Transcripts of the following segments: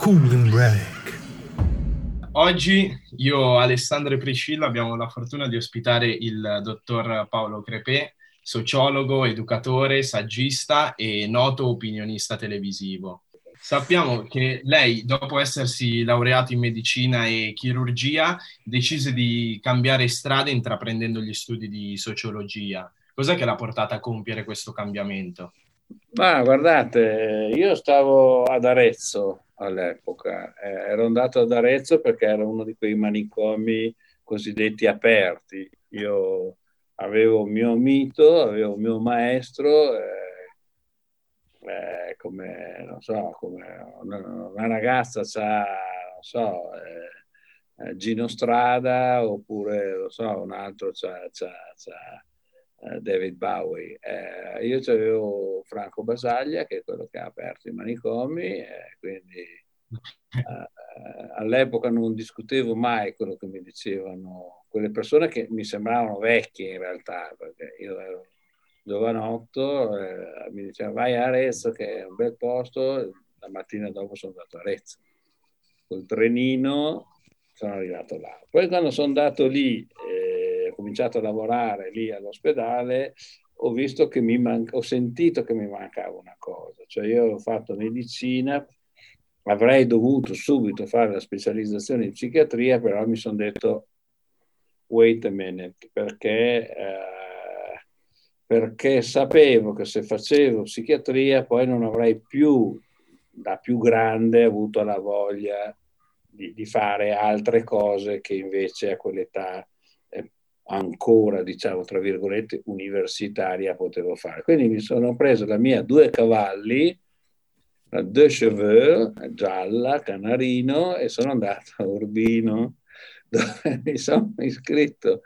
Cooling Break. Oggi io, Alessandro e Priscilla abbiamo la fortuna di ospitare il dottor Paolo Crepè, sociologo, educatore, saggista e noto opinionista televisivo. Sappiamo che lei, dopo essersi laureato in medicina e chirurgia, decise di cambiare strada intraprendendo gli studi di sociologia. Cos'è che l'ha portata a compiere questo cambiamento? Ma guardate, io stavo ad Arezzo all'epoca, eh, ero andato ad Arezzo perché era uno di quei manicomi cosiddetti aperti. Io avevo un mio mito, avevo un mio maestro, eh, eh, come, non so, come una, una ragazza ha, non so, eh, eh, Gino Strada oppure, non so, un altro c'ha, c'ha, c'ha David Bowie. Eh, io avevo Franco Basaglia, che è quello che ha aperto i manicomi, eh, quindi all'epoca non discutevo mai quello che mi dicevano quelle persone che mi sembravano vecchie in realtà, perché io ero giovanotto, eh, mi dicevano vai a Arezzo che è un bel posto, la mattina dopo sono andato a Arezzo. Col trenino sono arrivato là. Poi quando sono andato lì eh, cominciato a lavorare lì all'ospedale, ho visto che mi manca, ho sentito che mi mancava una cosa, cioè io ho fatto medicina, avrei dovuto subito fare la specializzazione in psichiatria, però mi sono detto wait a minute, perché, eh, perché sapevo che se facevo psichiatria poi non avrei più, da più grande, avuto la voglia di, di fare altre cose che invece a quell'età ancora, diciamo, tra virgolette, universitaria potevo fare. Quindi mi sono preso la mia due cavalli, la De Cheveux, gialla, canarino, e sono andato a Urbino, dove mi sono iscritto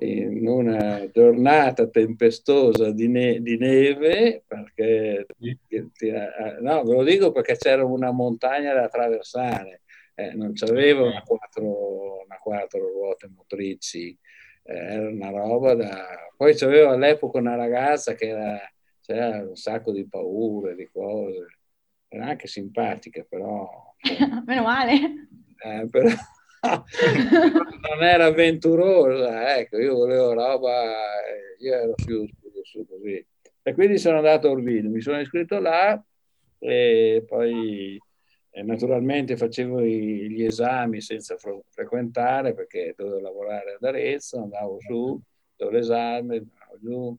in una giornata tempestosa di, ne- di neve, perché, no, ve lo dico perché c'era una montagna da attraversare, eh, non c'avevo una quattro, una quattro ruote motrici, era una roba da... Poi c'avevo all'epoca una ragazza che era, c'era un sacco di paure, di cose, era anche simpatica però... Meno male. Eh, però non era avventurosa, ecco, io volevo roba, io ero più su, così. E quindi sono andato a Urbino, mi sono iscritto là e poi e naturalmente facevo gli esami senza fre- frequentare perché dovevo lavorare ad Arezzo, andavo su, facevo l'esame, andavo giù.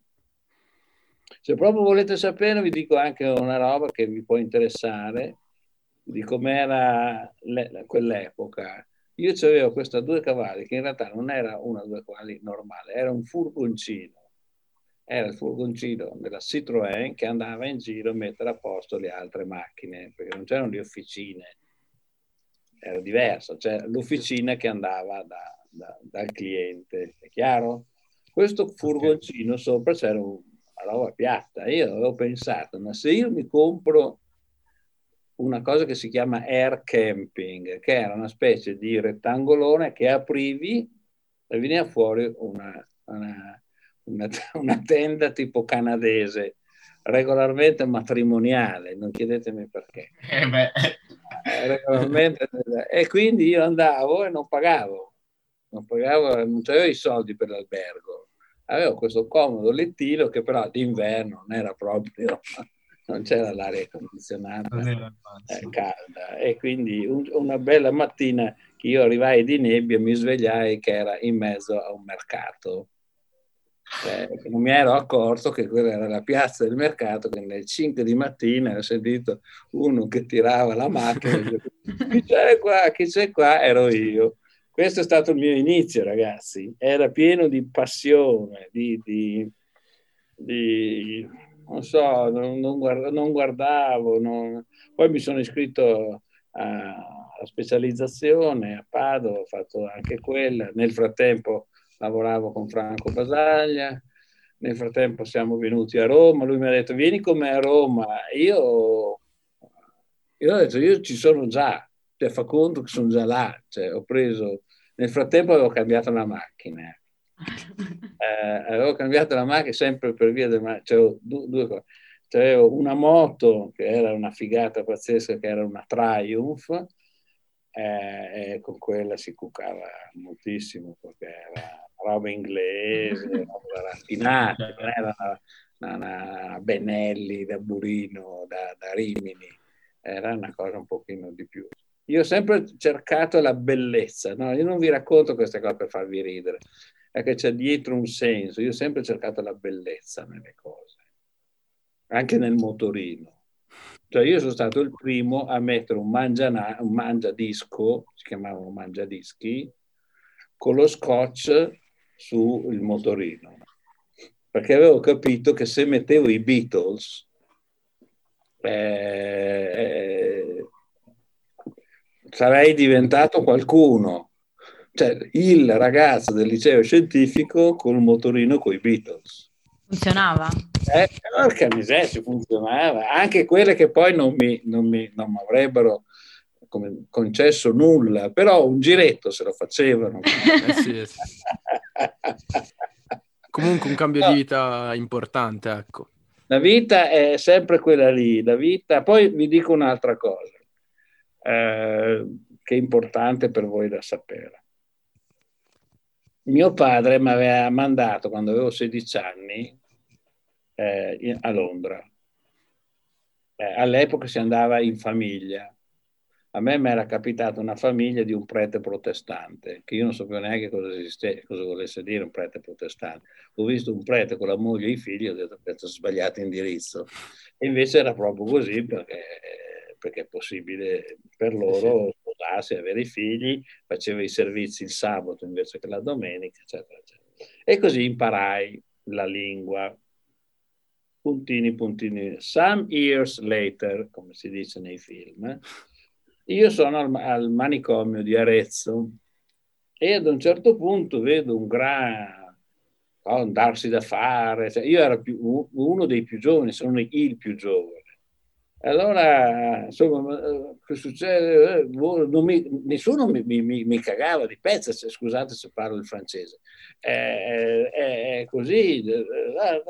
Se proprio volete sapere vi dico anche una roba che vi può interessare di com'era le, quell'epoca. Io avevo questa due cavalli che in realtà non era una due cavalli normale, era un furgoncino era il furgoncino della Citroën che andava in giro a mettere a posto le altre macchine, perché non c'erano le officine, era diverso, cioè l'officina che andava da, da, dal cliente, è chiaro? Questo furgoncino sopra c'era roba piatta, io avevo pensato, ma se io mi compro una cosa che si chiama air camping, che era una specie di rettangolone che aprivi e veniva fuori una, una una, una tenda tipo canadese, regolarmente matrimoniale, non chiedetemi perché. Eh eh, regolarmente, e quindi io andavo e non pagavo, non pagavo, non avevo i soldi per l'albergo. Avevo questo comodo lettino che però d'inverno non era proprio, non c'era l'aria condizionata eh, calda. E quindi un, una bella mattina che io arrivai di nebbia mi svegliai che era in mezzo a un mercato eh, non mi ero accorto che quella era la piazza del mercato, che nelle 5 di mattina ho sentito uno che tirava la macchina, chi c'è qua, chi c'è qua, ero io. Questo è stato il mio inizio, ragazzi. Era pieno di passione, di, di, di non so, non, non, guarda, non guardavo. Non... Poi mi sono iscritto a, a specializzazione a Padova, ho fatto anche quella. Nel frattempo lavoravo con Franco Basaglia, nel frattempo siamo venuti a Roma, lui mi ha detto vieni con me a Roma, io, io ho detto io ci sono già, cioè fa conto che sono già là, cioè, ho preso, nel frattempo avevo cambiato la macchina, eh, avevo cambiato la macchina sempre per via del cioè, due, due cose. C'avevo una moto che era una figata pazzesca, che era una Triumph, eh, e con quella si cucava moltissimo perché era roba inglese, roba raffinata, era una, una, una, Benelli da Burino, da, da Rimini, era una cosa un pochino di più. Io ho sempre cercato la bellezza, no? io non vi racconto queste cose per farvi ridere, perché c'è dietro un senso, io ho sempre cercato la bellezza nelle cose, anche nel motorino. Cioè io sono stato il primo a mettere un, mangiana, un mangiadisco, si chiamavano mangiadischi, con lo scotch sul motorino, perché avevo capito che se mettevo i Beatles eh, sarei diventato qualcuno. Cioè, il ragazzo del liceo scientifico col motorino con i Beatles. Funzionava? Eh, porca miseria, funzionava. Anche quelle che poi non mi, non mi non avrebbero come, concesso nulla, però un giretto se lo facevano. Eh sì, eh sì. Comunque un cambio no. di vita importante, ecco. La vita è sempre quella lì, la vita... Poi vi dico un'altra cosa, eh, che è importante per voi da sapere. Mio padre mi aveva mandato, quando avevo 16 anni, eh, a Londra. Eh, all'epoca si andava in famiglia. A me mi era capitata una famiglia di un prete protestante, che io non sapevo neanche cosa, esiste, cosa volesse dire un prete protestante. Ho visto un prete con la moglie e i figli, ho detto che ho sbagliato indirizzo. E invece era proprio così perché, perché è possibile per loro sposarsi, avere i figli, faceva i servizi il sabato invece che la domenica, eccetera, eccetera. E così imparai la lingua, puntini, puntini. Some years later, come si dice nei film, io sono al, al manicomio di Arezzo e ad un certo punto vedo un gran oh, darsi da fare. Cioè, io ero più, uno dei più giovani, sono il più giovane. Allora, insomma, eh, che succede? Eh, boh, mi, nessuno mi, mi, mi, cagava di pezza, scusate se parlo il francese. È, è, è così,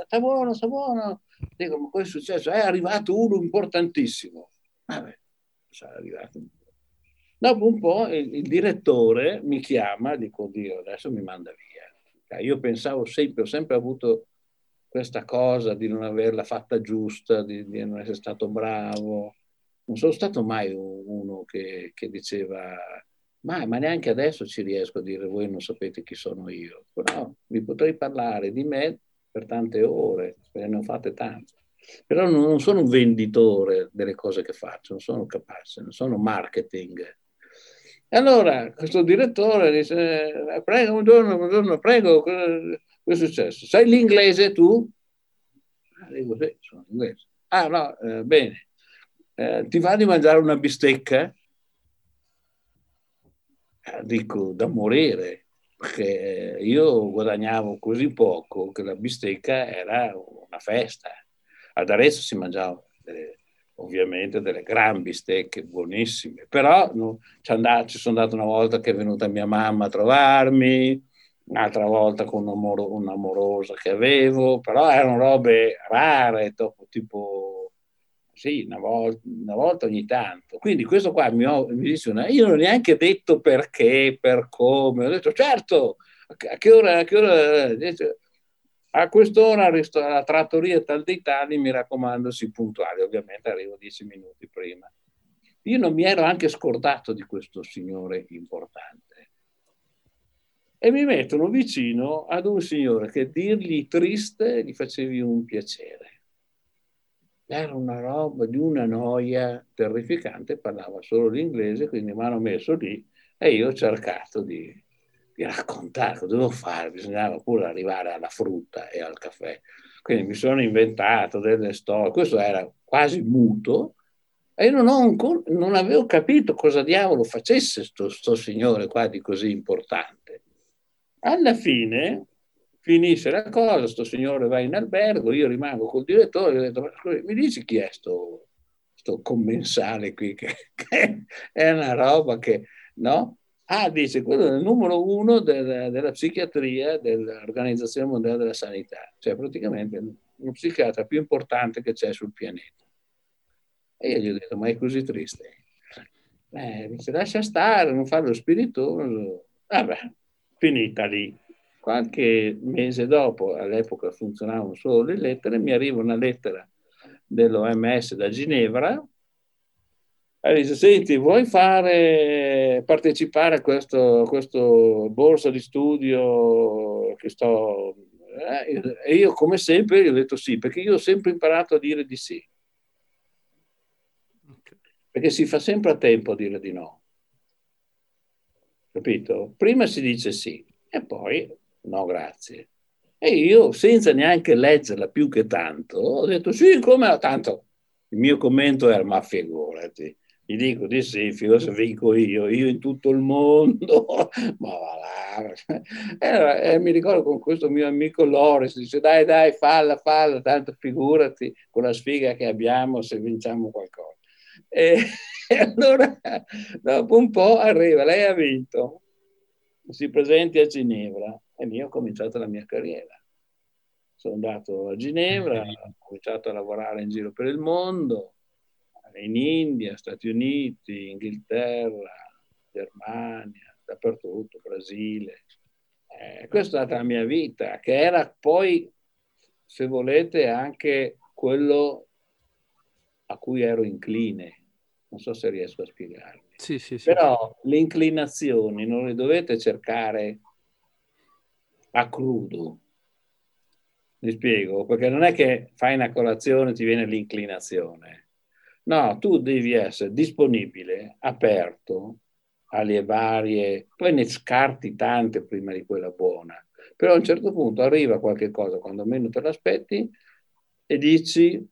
sta buono, sta buono. Dico, ma cosa è successo? È arrivato uno importantissimo. Vabbè, sarà arrivato. Dopo un po' il, il direttore mi chiama, dico, Dio, adesso mi manda via. Io pensavo sempre, ho sempre avuto questa cosa di non averla fatta giusta, di, di non essere stato bravo. Non sono stato mai uno che, che diceva, ma, ma, neanche adesso ci riesco a dire, voi non sapete chi sono io. Però vi potrei parlare di me per tante ore, perché ne ho fatte tante. Però non sono un venditore delle cose che faccio, non sono capace, non sono marketing. Allora questo direttore dice, prego, buongiorno, buongiorno, prego, Cosa è successo? Sai l'inglese tu? Ah, dico sì, sono inglese. Ah no, eh, bene. Eh, ti va di mangiare una bistecca? Eh, dico, da morire, perché io guadagnavo così poco che la bistecca era una festa. Ad Arezzo si mangiava delle, ovviamente delle gran bistecche buonissime, però no, ci, andato, ci sono andato una volta che è venuta mia mamma a trovarmi, un'altra volta con un'amorosa che avevo, però erano robe rare, tipo, sì, una volta, una volta ogni tanto. Quindi questo qua mi, ho, mi dice, una, io non ho neanche detto perché, per come, ho detto certo, a che ora, a che ora, a quest'ora la trattoria tal dei tali, mi raccomando, si puntuali, ovviamente arrivo dieci minuti prima. Io non mi ero anche scordato di questo signore importante e mi mettono vicino ad un signore che dirgli triste gli facevi un piacere. Era una roba di una noia terrificante, parlava solo l'inglese, quindi mi hanno messo lì e io ho cercato di, di raccontare cosa dovevo fare, bisognava pure arrivare alla frutta e al caffè. Quindi mi sono inventato delle storie, questo era quasi muto, e non, ho, non avevo capito cosa diavolo facesse questo signore qua di così importante. Alla fine finisce la cosa, sto signore va in albergo, io rimango col direttore, ho detto, mi dici chi è sto, sto commensale qui, che, che, è una roba che, no? Ah, dice, quello è il numero uno del, della psichiatria dell'Organizzazione Mondiale della Sanità, cioè praticamente lo psichiatra più importante che c'è sul pianeta. E io gli ho detto, ma è così triste? Eh, dice, lascia stare, non fare lo spiritoso. Vabbè, finita lì. Qualche mese dopo, all'epoca funzionavano solo le lettere, mi arriva una lettera dell'OMS da Ginevra e dice, senti, vuoi fare, partecipare a questo, questo borsa di studio che sto... Eh? E io come sempre gli ho detto sì, perché io ho sempre imparato a dire di sì. Perché si fa sempre a tempo a dire di no. Capito? Prima si dice sì e poi no, grazie. E io, senza neanche leggerla più che tanto, ho detto sì, come tanto. Il mio commento era, ma figurati, gli dico di sì, vinco io, io in tutto il mondo, ma va là. E, e, mi ricordo con questo mio amico Loris, dice dai dai, falla, falla, tanto figurati con la sfiga che abbiamo se vinciamo qualcosa. E, e allora, dopo un po' arriva, lei ha vinto, si presenti a Ginevra e io ho cominciato la mia carriera. Sono andato a Ginevra, ho cominciato a lavorare in giro per il mondo, in India, Stati Uniti, Inghilterra, Germania, dappertutto, Brasile. Eh, questa è stata la mia vita, che era poi, se volete, anche quello a cui ero incline. Non so se riesco a spiegarmi. Sì, sì, sì. Però le inclinazioni non le dovete cercare a crudo. Mi spiego, perché non è che fai una colazione e ti viene l'inclinazione. No, tu devi essere disponibile, aperto alle varie, poi ne scarti tante prima di quella buona. Però a un certo punto arriva qualche cosa, quando meno te l'aspetti, e dici,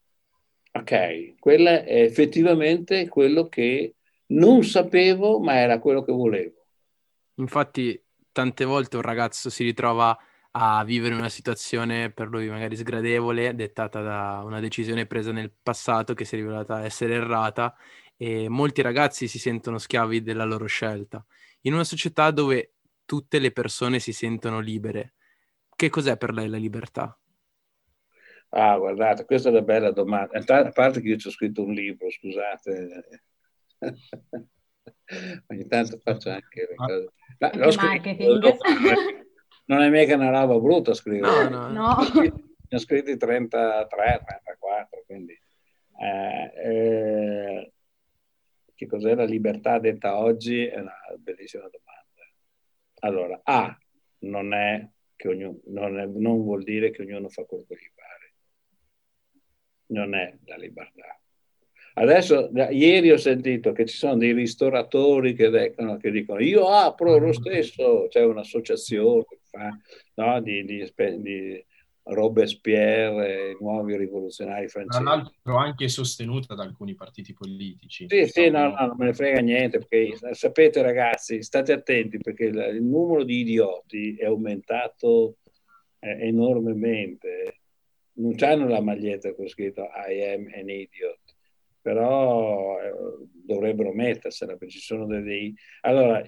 ok, quella è effettivamente quello che non sapevo, ma era quello che volevo. Infatti, tante volte un ragazzo si ritrova a vivere una situazione per lui magari sgradevole, dettata da una decisione presa nel passato che si è rivelata essere errata e molti ragazzi si sentono schiavi della loro scelta. In una società dove tutte le persone si sentono libere, che cos'è per lei la libertà? Ah, guardate, questa è una bella domanda. A parte che io ci ho scritto un libro, scusate. Ogni tanto faccio anche le cose. Ma, anche marketing. Non è mica una roba brutta scrivere. No, no. no. Ne ho scritti 33, 34, quindi... Eh, eh, che cos'è la libertà detta oggi? È una bellissima domanda. Allora, A, non, è che ognuno, non, è, non vuol dire che ognuno fa quello che gli. Non è la libertà Adesso, ieri ho sentito che ci sono dei ristoratori che, dicono, che dicono io apro lo stesso, c'è un'associazione che fa no, di, di, di Robespierre, i nuovi rivoluzionari francesi. Tra l'altro anche sostenuta da alcuni partiti politici. Sì, sì, no, no, non me ne frega niente, perché sapete ragazzi, state attenti perché il, il numero di idioti è aumentato eh, enormemente. Non hanno la maglietta con scritto I am an idiot però eh, dovrebbero mettersela perché ci sono dei... Allora,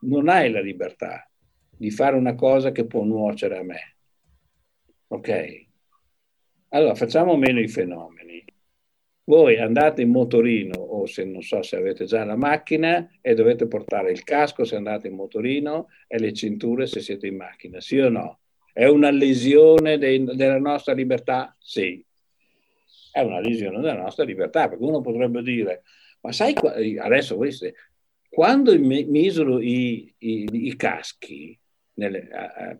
non hai la libertà di fare una cosa che può nuocere a me. Ok? Allora, facciamo meno i fenomeni. Voi andate in motorino o se non so se avete già la macchina e dovete portare il casco se andate in motorino e le cinture se siete in macchina, sì o no? È una lesione dei, della nostra libertà? Sì è una lesione della nostra libertà, perché uno potrebbe dire, ma sai, adesso queste, quando misero i, i, i caschi nelle,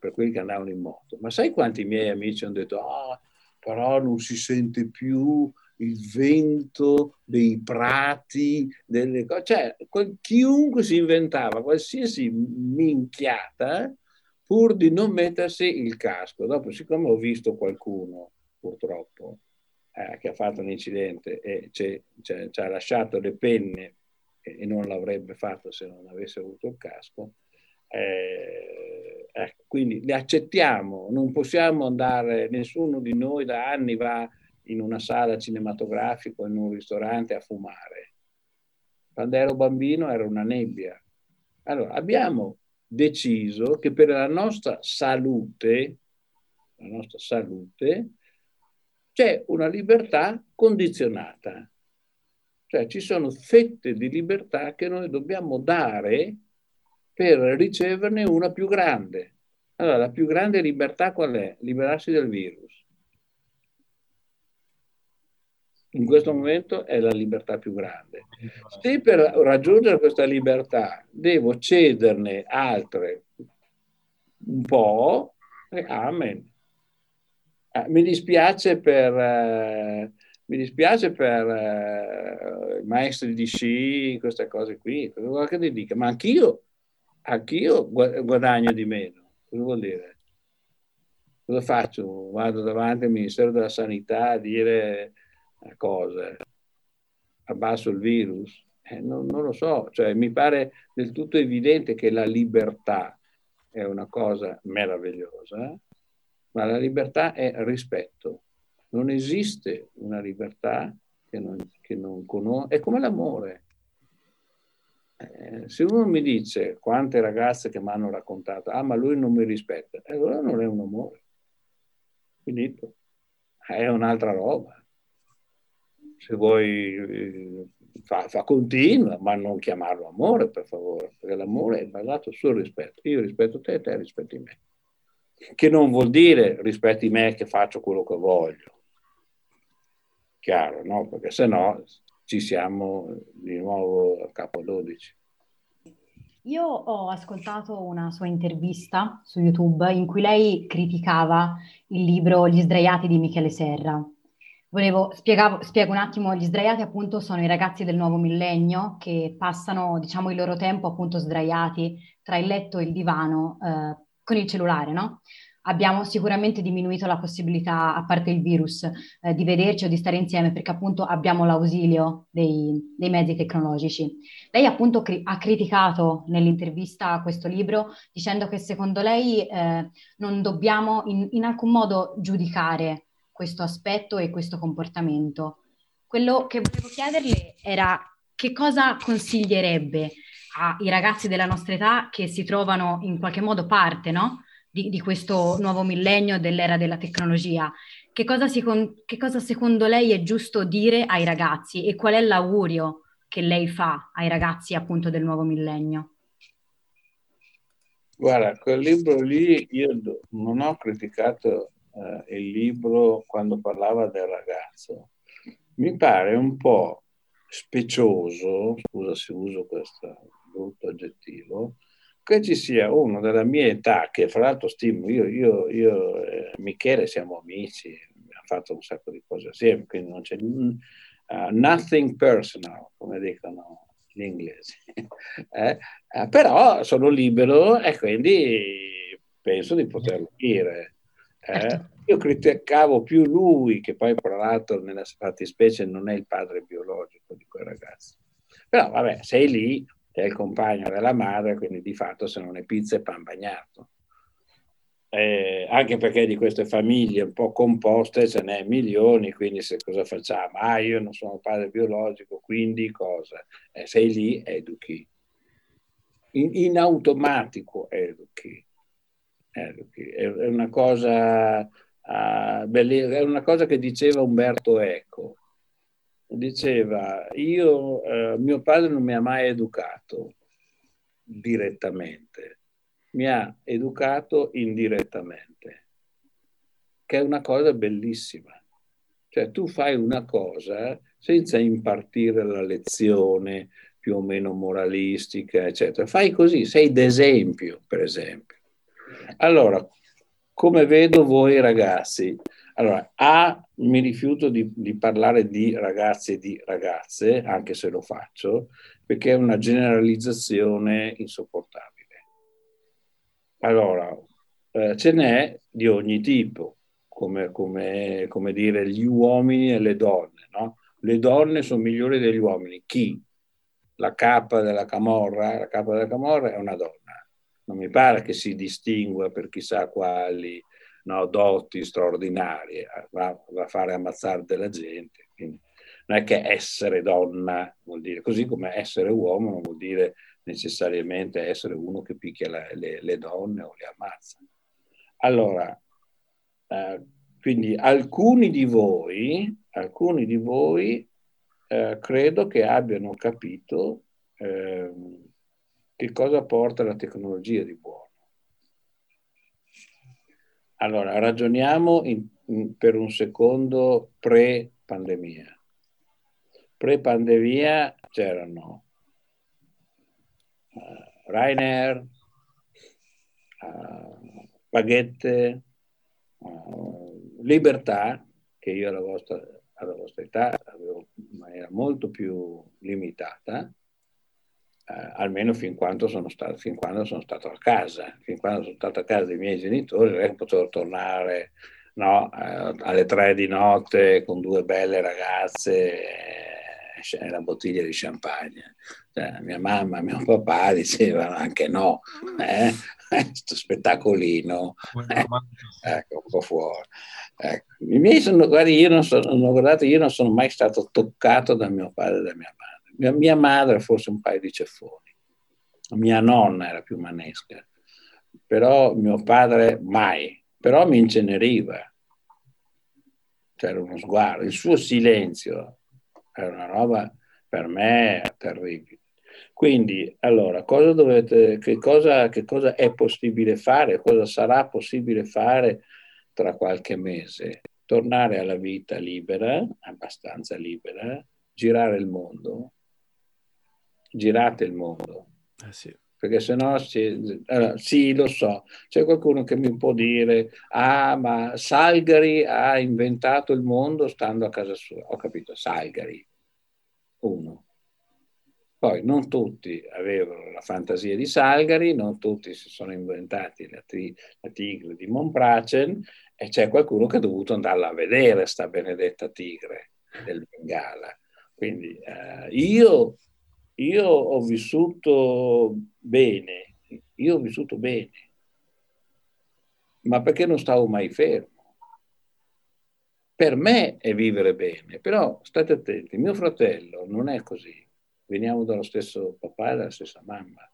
per quelli che andavano in moto, ma sai quanti miei amici hanno detto, ah, però non si sente più il vento dei prati, delle cose, cioè chiunque si inventava qualsiasi minchiata pur di non mettersi il casco. Dopo, siccome ho visto qualcuno, purtroppo, eh, che ha fatto un incidente e ci ha lasciato le penne e, e, non l'avrebbe fatto se non avesse avuto il casco. Eh, ecco, quindi li accettiamo, non possiamo andare, nessuno di noi da anni va in una sala cinematografica o in un ristorante a fumare. Quando ero bambino era una nebbia. Allora, abbiamo deciso che per la nostra salute, la nostra salute, c'è una libertà condizionata. Cioè ci sono fette di libertà che noi dobbiamo dare per riceverne una più grande. Allora, la più grande libertà qual è? Liberarsi del virus. In questo momento è la libertà più grande. Se per raggiungere questa libertà devo cederne altre un po', eh, amen. Eh, mi dispiace per, eh, mi dispiace per eh, i maestri di sci, queste cose qui, cosa che ti dica? Ma anch'io, anch'io guadagno di meno. Cosa vuol dire? Cosa faccio? Vado davanti al Ministero della Sanità a dire cose, abbasso il virus? Eh, non, non, lo so, cioè, mi pare del tutto evidente che la libertà è una cosa meravigliosa, ma la libertà è rispetto. Non esiste una libertà che non, che non conosce, è come l'amore. Eh, se uno mi dice quante ragazze che mi hanno raccontato, ah ma lui non mi rispetta, allora non è un amore. Finito. È un'altra roba. Se vuoi eh, fa, fa continua, ma non chiamarlo amore per favore, perché l'amore è basato sul rispetto. Io rispetto te te rispetti me che non vuol dire rispetti me che faccio quello che voglio. Chiaro, no? Perché se no ci siamo di nuovo a capo 12. Io ho ascoltato una sua intervista su YouTube in cui lei criticava il libro Gli sdraiati di Michele Serra. Volevo, spiegavo, spiego un attimo, gli sdraiati appunto sono i ragazzi del nuovo millennio che passano diciamo il loro tempo appunto sdraiati tra il letto e il divano eh, con il cellulare, no? Abbiamo sicuramente diminuito la possibilità, a parte il virus, eh, di vederci o di stare insieme perché appunto abbiamo l'ausilio dei, dei mezzi tecnologici. Lei appunto cri- ha criticato nell'intervista questo libro dicendo che secondo lei eh, non dobbiamo in, in alcun modo giudicare questo aspetto e questo comportamento. Quello che volevo chiederle era che cosa consiglierebbe ai ragazzi della nostra età che si trovano in qualche modo parte no? di, di, questo nuovo millennio dell'era della tecnologia. Che cosa, si, che cosa secondo lei è giusto dire ai ragazzi e qual è l'augurio che lei fa ai ragazzi appunto del nuovo millennio? Guarda, quel libro lì io non ho criticato eh, il libro quando parlava del ragazzo. Mi pare un po' specioso, scusa se uso questa brutto aggettivo, che ci sia uno della mia età, che fra l'altro stimo, io, io, io eh, Michele siamo amici, abbiamo fatto un sacco di cose assieme, quindi non c'è uh, nothing personal, come dicono gli inglesi. eh? uh, però sono libero e quindi penso di poterlo dire. Eh? Certo. Io criticavo più lui, che poi tra l'altro nella fattispecie non è il padre biologico di quel ragazzo. Però vabbè, sei lì, è il compagno della madre, quindi di fatto se non è pizza è pan bagnato. Eh, anche perché di queste famiglie un po' composte ce n'è milioni, quindi se cosa facciamo? Ah, io non sono padre biologico, quindi cosa? Eh, sei lì, educhi. In, in automatico educhi. Educhi. È, una cosa, uh, è una cosa che diceva Umberto Eco diceva, io, eh, mio padre non mi ha mai educato direttamente, mi ha educato indirettamente, che è una cosa bellissima. Cioè tu fai una cosa senza impartire la lezione più o meno moralistica, eccetera. Fai così, sei d'esempio, per esempio. Allora, come vedo voi ragazzi, allora, A, mi rifiuto di, di, parlare di ragazzi e di ragazze, anche se lo faccio, perché è una generalizzazione insopportabile. Allora, eh, ce n'è di ogni tipo, come, come, come, dire gli uomini e le donne, no? Le donne sono migliori degli uomini. Chi? La capa della camorra? La capa della camorra è una donna. Non mi pare che si distingua per chissà quali no, doti straordinarie, va, va, a fare ammazzare della gente. Quindi non è che essere donna vuol dire, così come essere uomo non vuol dire necessariamente essere uno che picchia le, le, le donne o le ammazza. Allora, eh, quindi alcuni di voi, alcuni di voi eh, credo che abbiano capito eh, che cosa porta la tecnologia di buono. Allora, ragioniamo in, in, per un secondo pre-pandemia. Pre-pandemia c'erano uh, Ryanair, uh, Baguette, uh, Libertà, che io alla vostra, alla vostra età avevo in maniera molto più limitata, eh, almeno fin quando, sono stato, fin quando sono stato a casa, fin quando sono stato a casa dei miei genitori, non è che potevo tornare no, eh, alle tre di notte con due belle ragazze e la bottiglia di champagne. Cioè, mia mamma, mio papà dicevano anche no, eh? questo spettacolino, eh? ecco, un po' fuori. Ecco. I miei sono, guardi, io non sono, guardate, io non sono mai stato toccato da mio padre e da mia madre mia, madre forse un paio di ceffoni, mia nonna era più manesca, però mio padre mai, però mi inceneriva. C'era uno sguardo, il suo silenzio era una roba per me terribile. Quindi, allora, cosa dovete, che, cosa, che cosa è possibile fare? Cosa sarà possibile fare tra qualche mese? Tornare alla vita libera, abbastanza libera, girare il mondo, girate il mondo. Eh sì. Perché se no, sì, allora, sì, lo so, c'è qualcuno che mi può dire, ah, ma Salgari ha inventato il mondo stando a casa sua. Ho capito, Salgari, uno. Poi non tutti avevano la fantasia di Salgari, non tutti si sono inventati la, tri- la tigre di Monpracen e c'è qualcuno che ha dovuto andarla a vedere, sta benedetta tigre del Bengala. Quindi eh, io io ho vissuto bene, io ho vissuto bene, ma perché non stavo mai fermo. Per me è vivere bene, però state attenti, mio fratello non è così, veniamo dallo stesso papà e dalla stessa mamma.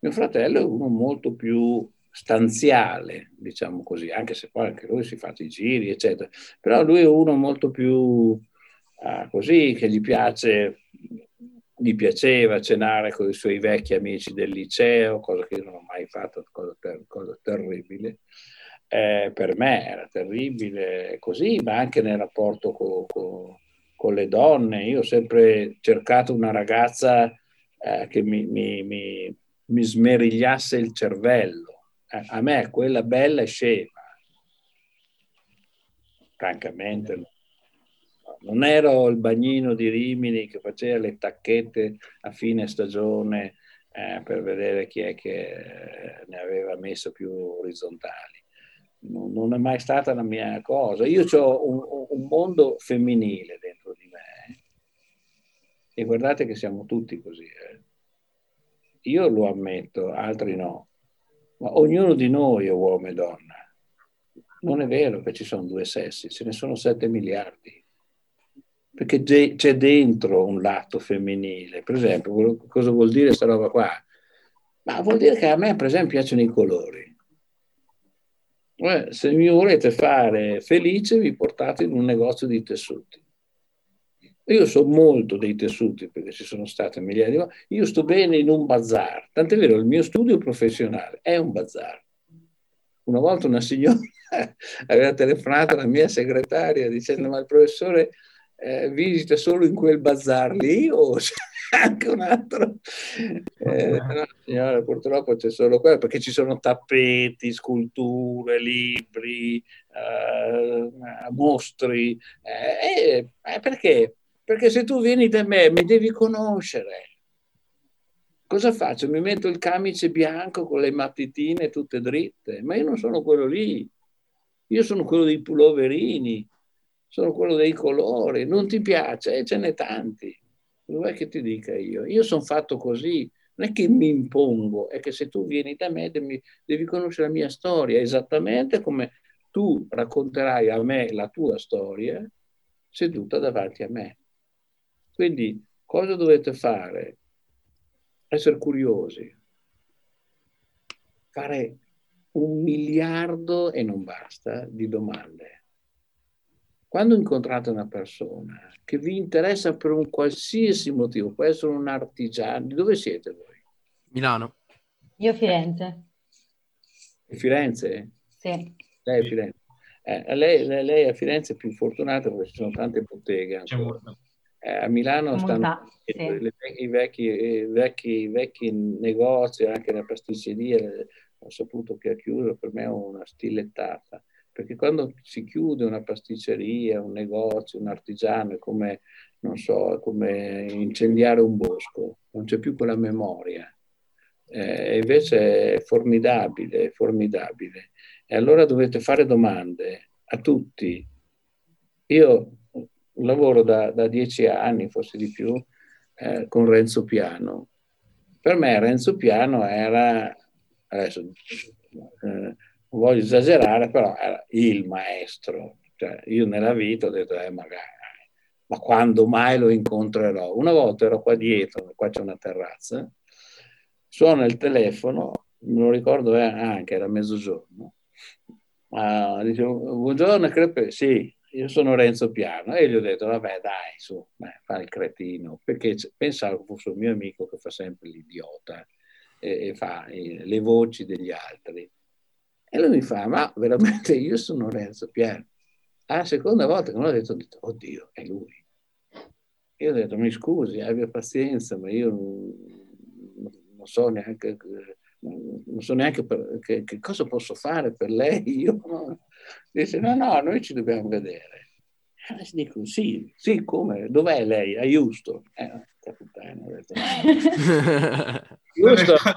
Mio fratello è uno molto più stanziale, diciamo così, anche se poi anche lui si fa i giri, eccetera, però lui è uno molto più ah, così, che gli piace gli piaceva cenare con i suoi vecchi amici del liceo, cosa che io non ho mai fatto, cosa, ter- cosa terribile. Eh, per me era terribile così, ma anche nel rapporto co- co- con le donne. Io ho sempre cercato una ragazza eh, che mi, mi, mi, mi, smerigliasse il cervello. Eh, a me quella bella scema. Francamente, no non ero il bagnino di Rimini che faceva le tacchette a fine stagione eh, per vedere chi è che ne aveva messo più orizzontali. Non, non è mai stata la mia cosa. Io ho un, un, mondo femminile dentro di me e guardate che siamo tutti così. Eh. Io lo ammetto, altri no, ma ognuno di noi è uomo e donna. Non è vero che ci sono due sessi, ce ne sono 7 miliardi perché c'è dentro un lato femminile. Per esempio, cosa vuol dire questa roba qua? Ma vuol dire che a me, per esempio, piacciono i colori. se mi volete fare felice, vi portate in un negozio di tessuti. Io so molto dei tessuti perché ci sono state migliaia di volte. Io sto bene in un bazar. Tant'è vero, il mio studio professionale è un bazar. Una volta una signora aveva telefonato alla mia segretaria dicendo ma il professore eh, visita solo in quel bazar lì o c'è anche un altro? Eh, no, signora, purtroppo c'è solo quello perché ci sono tappeti, sculture, libri, eh, mostri. Eh, eh, perché? Perché se tu vieni da me mi devi conoscere. Cosa faccio? Mi metto il camice bianco con le mattitine tutte dritte, ma io non sono quello lì. Io sono quello dei pulloverini, sono quello dei colori, non ti piace, eh, ce n'è tanti. Dov'è che ti dica io? Io sono fatto così, non è che mi impongo, è che se tu vieni da me devi, devi conoscere la mia storia, esattamente come tu racconterai a me la tua storia seduta davanti a me. Quindi cosa dovete fare? Essere curiosi, fare un miliardo e non basta di domande quando incontrate una persona che vi interessa per un qualsiasi motivo, può essere un artigiano, dove siete voi? Milano. Io Firenze. Firenze? Sì. Lei è Firenze. Eh, lei, lei, lei, a Firenze è più fortunata perché ci sono tante botteghe. Eh, a Milano stanno sì. le, i, vecchi, i, vecchi, i, vecchi, negozi, anche la pasticceria, ho saputo che ha chiuso, per me è una stilettata. Perché quando si chiude una pasticceria, un negozio, un artigiano, è come, so, è come incendiare un bosco, non c'è più quella memoria. Eh, invece è formidabile, è formidabile. E allora dovete fare domande a tutti. Io lavoro da, da dieci anni, forse di più, eh, con Renzo Piano. Per me Renzo Piano era, adesso eh, non voglio esagerare, però era il maestro. Cioè, io nella vita ho detto, eh, magari, ma quando mai lo incontrerò? Una volta ero qua dietro, qua c'è una terrazza, suona il telefono, lo ricordo eh, anche, era mezzogiorno, Uh, dicevo, buongiorno, crepe. Sì, io sono Renzo Piano e gli ho detto, vabbè dai, su, beh, fa il cretino, perché pensavo fosse un mio amico che fa sempre l'idiota e, e fa eh, le voci degli altri. E lui mi fa, ma veramente io sono Renzo Piano. La seconda volta che me l'ho detto, ho detto, oddio, è lui. Io ho detto, mi scusi, abbia pazienza, ma io non, non so neanche non so neanche per, che, che, cosa posso fare per lei. Io no. Dice, no, no, noi ci dobbiamo vedere. E eh, dico, sì, sì, come? Dov'è lei? A Houston. Eh, capitano, ho detto, Houston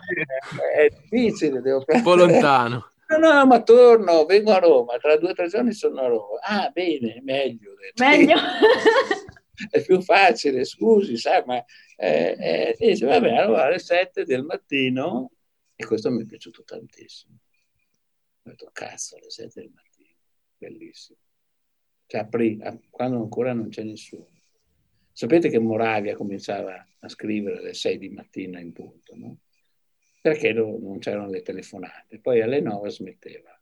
è, è difficile, devo Un po' lontano. No, no, ma torno, vengo a Roma, tra due o tre giorni sono a Roma. Ah, bene, meglio. Meglio. è più facile, scusi, sai, ma eh, eh, dice, vabbè, allora alle 7 del mattino e questo mi è piaciuto tantissimo. Ho detto, cazzo, alle 7 del mattino, bellissimo. Cioè, aprì, quando ancora non c'è nessuno. Sapete che Moravia cominciava a scrivere alle 6 di mattina in punto, no? Perché non c'erano le telefonate. Poi alle 9 smetteva,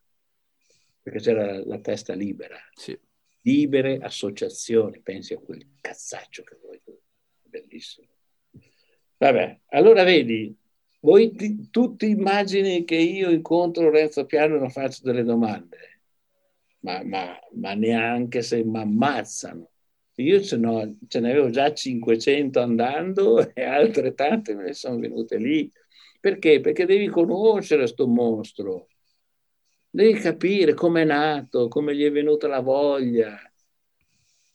perché c'era la, testa libera. Sì. Libere associazioni, pensi a quel cazzaccio che vuoi tu. Bellissimo. Vabbè, allora vedi, voi ti, tu ti immagini che io incontro Renzo Piano e non faccio delle domande? Ma, ma, ma neanche se mi ammazzano. Io ce, ce ne avevo già 500 andando e altre tante me ne sono venute lì. Perché? Perché devi conoscere questo mostro. Devi capire come è nato, come gli è venuta la voglia.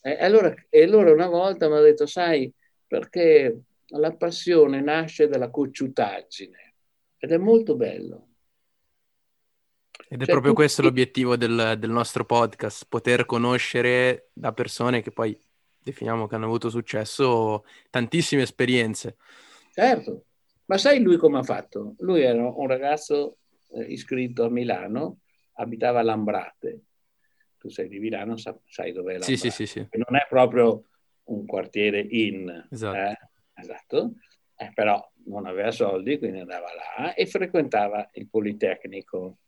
E allora, e allora una volta mi ha detto, sai, perché la passione nasce dalla cocciutaggine ed è molto bello. Ed è cioè, proprio questo tutti... l'obiettivo del, del, nostro podcast, poter conoscere da persone che poi definiamo che hanno avuto successo tantissime esperienze. Certo, ma sai lui come ha fatto? Lui era un ragazzo eh, iscritto a Milano, abitava a Lambrate. Tu sei di Milano, sai dov'è Lambrate. Sì, sì, sì, sì. Non è proprio un quartiere in, esatto. eh? esatto, eh, però non aveva soldi, quindi andava là e frequentava il Politecnico.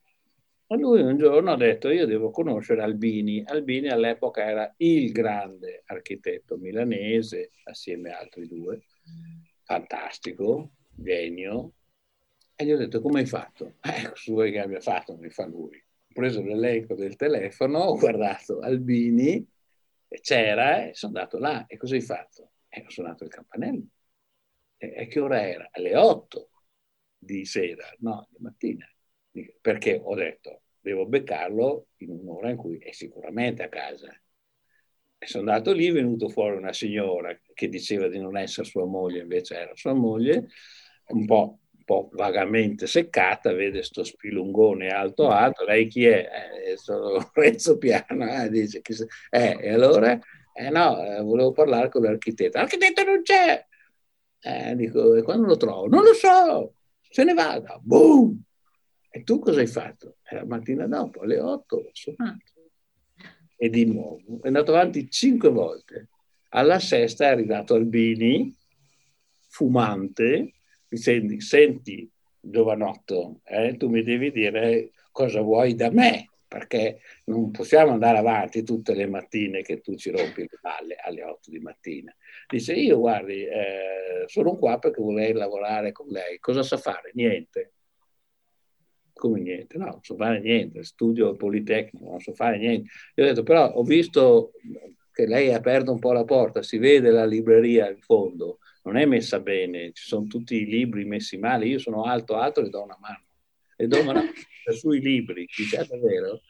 E lui un giorno ha detto, io devo conoscere Albini. Albini all'epoca era il grande architetto milanese, assieme a altri due, fantastico, genio. E gli ho detto, come hai fatto? Ecco, su che abbia fatto, mi fa lui. Ho preso l'elenco del telefono, ho guardato Albini, c'era e sono andato là. E cosa hai fatto? E ho suonato il campanello. E che ora era? Alle 8 di sera, no, di mattina. Perché ho detto, devo beccarlo in un'ora in cui è sicuramente a casa. E sono andato lì, è venuto fuori una signora che diceva di non essere sua moglie, invece era sua moglie, un po', un po vagamente seccata, vede sto spilungone alto alto, lei chi è? Eh, sono Renzo Piano, eh, dice, eh, e allora? Eh no, eh, volevo parlare con l'architetto. L'architetto non c'è! Eh, dico, e quando lo trovo? Non lo so, se ne vada. Boom! E tu cosa hai fatto? E la mattina dopo, alle 8, ho suonato. E di nuovo, è andato avanti cinque volte. Alla sesta è arrivato Albini, fumante, dicendo, senti, giovanotto, eh, tu mi devi dire cosa vuoi da me. perché non possiamo andare avanti tutte le mattine che tu ci rompi le palle alle 8 di mattina. Dice, io guardi, eh, sono qua perché vorrei lavorare con lei. Cosa sa fare? Niente. Come niente? No, non so fare niente, studio Politecnico, non so fare niente. Io ho detto, però ho visto che lei ha aperto un po' la porta, si vede la libreria in fondo, non è messa bene, ci sono tutti i libri messi male, io sono alto, alto, le do una mano. Le do una mano sui libri, dice, è davvero?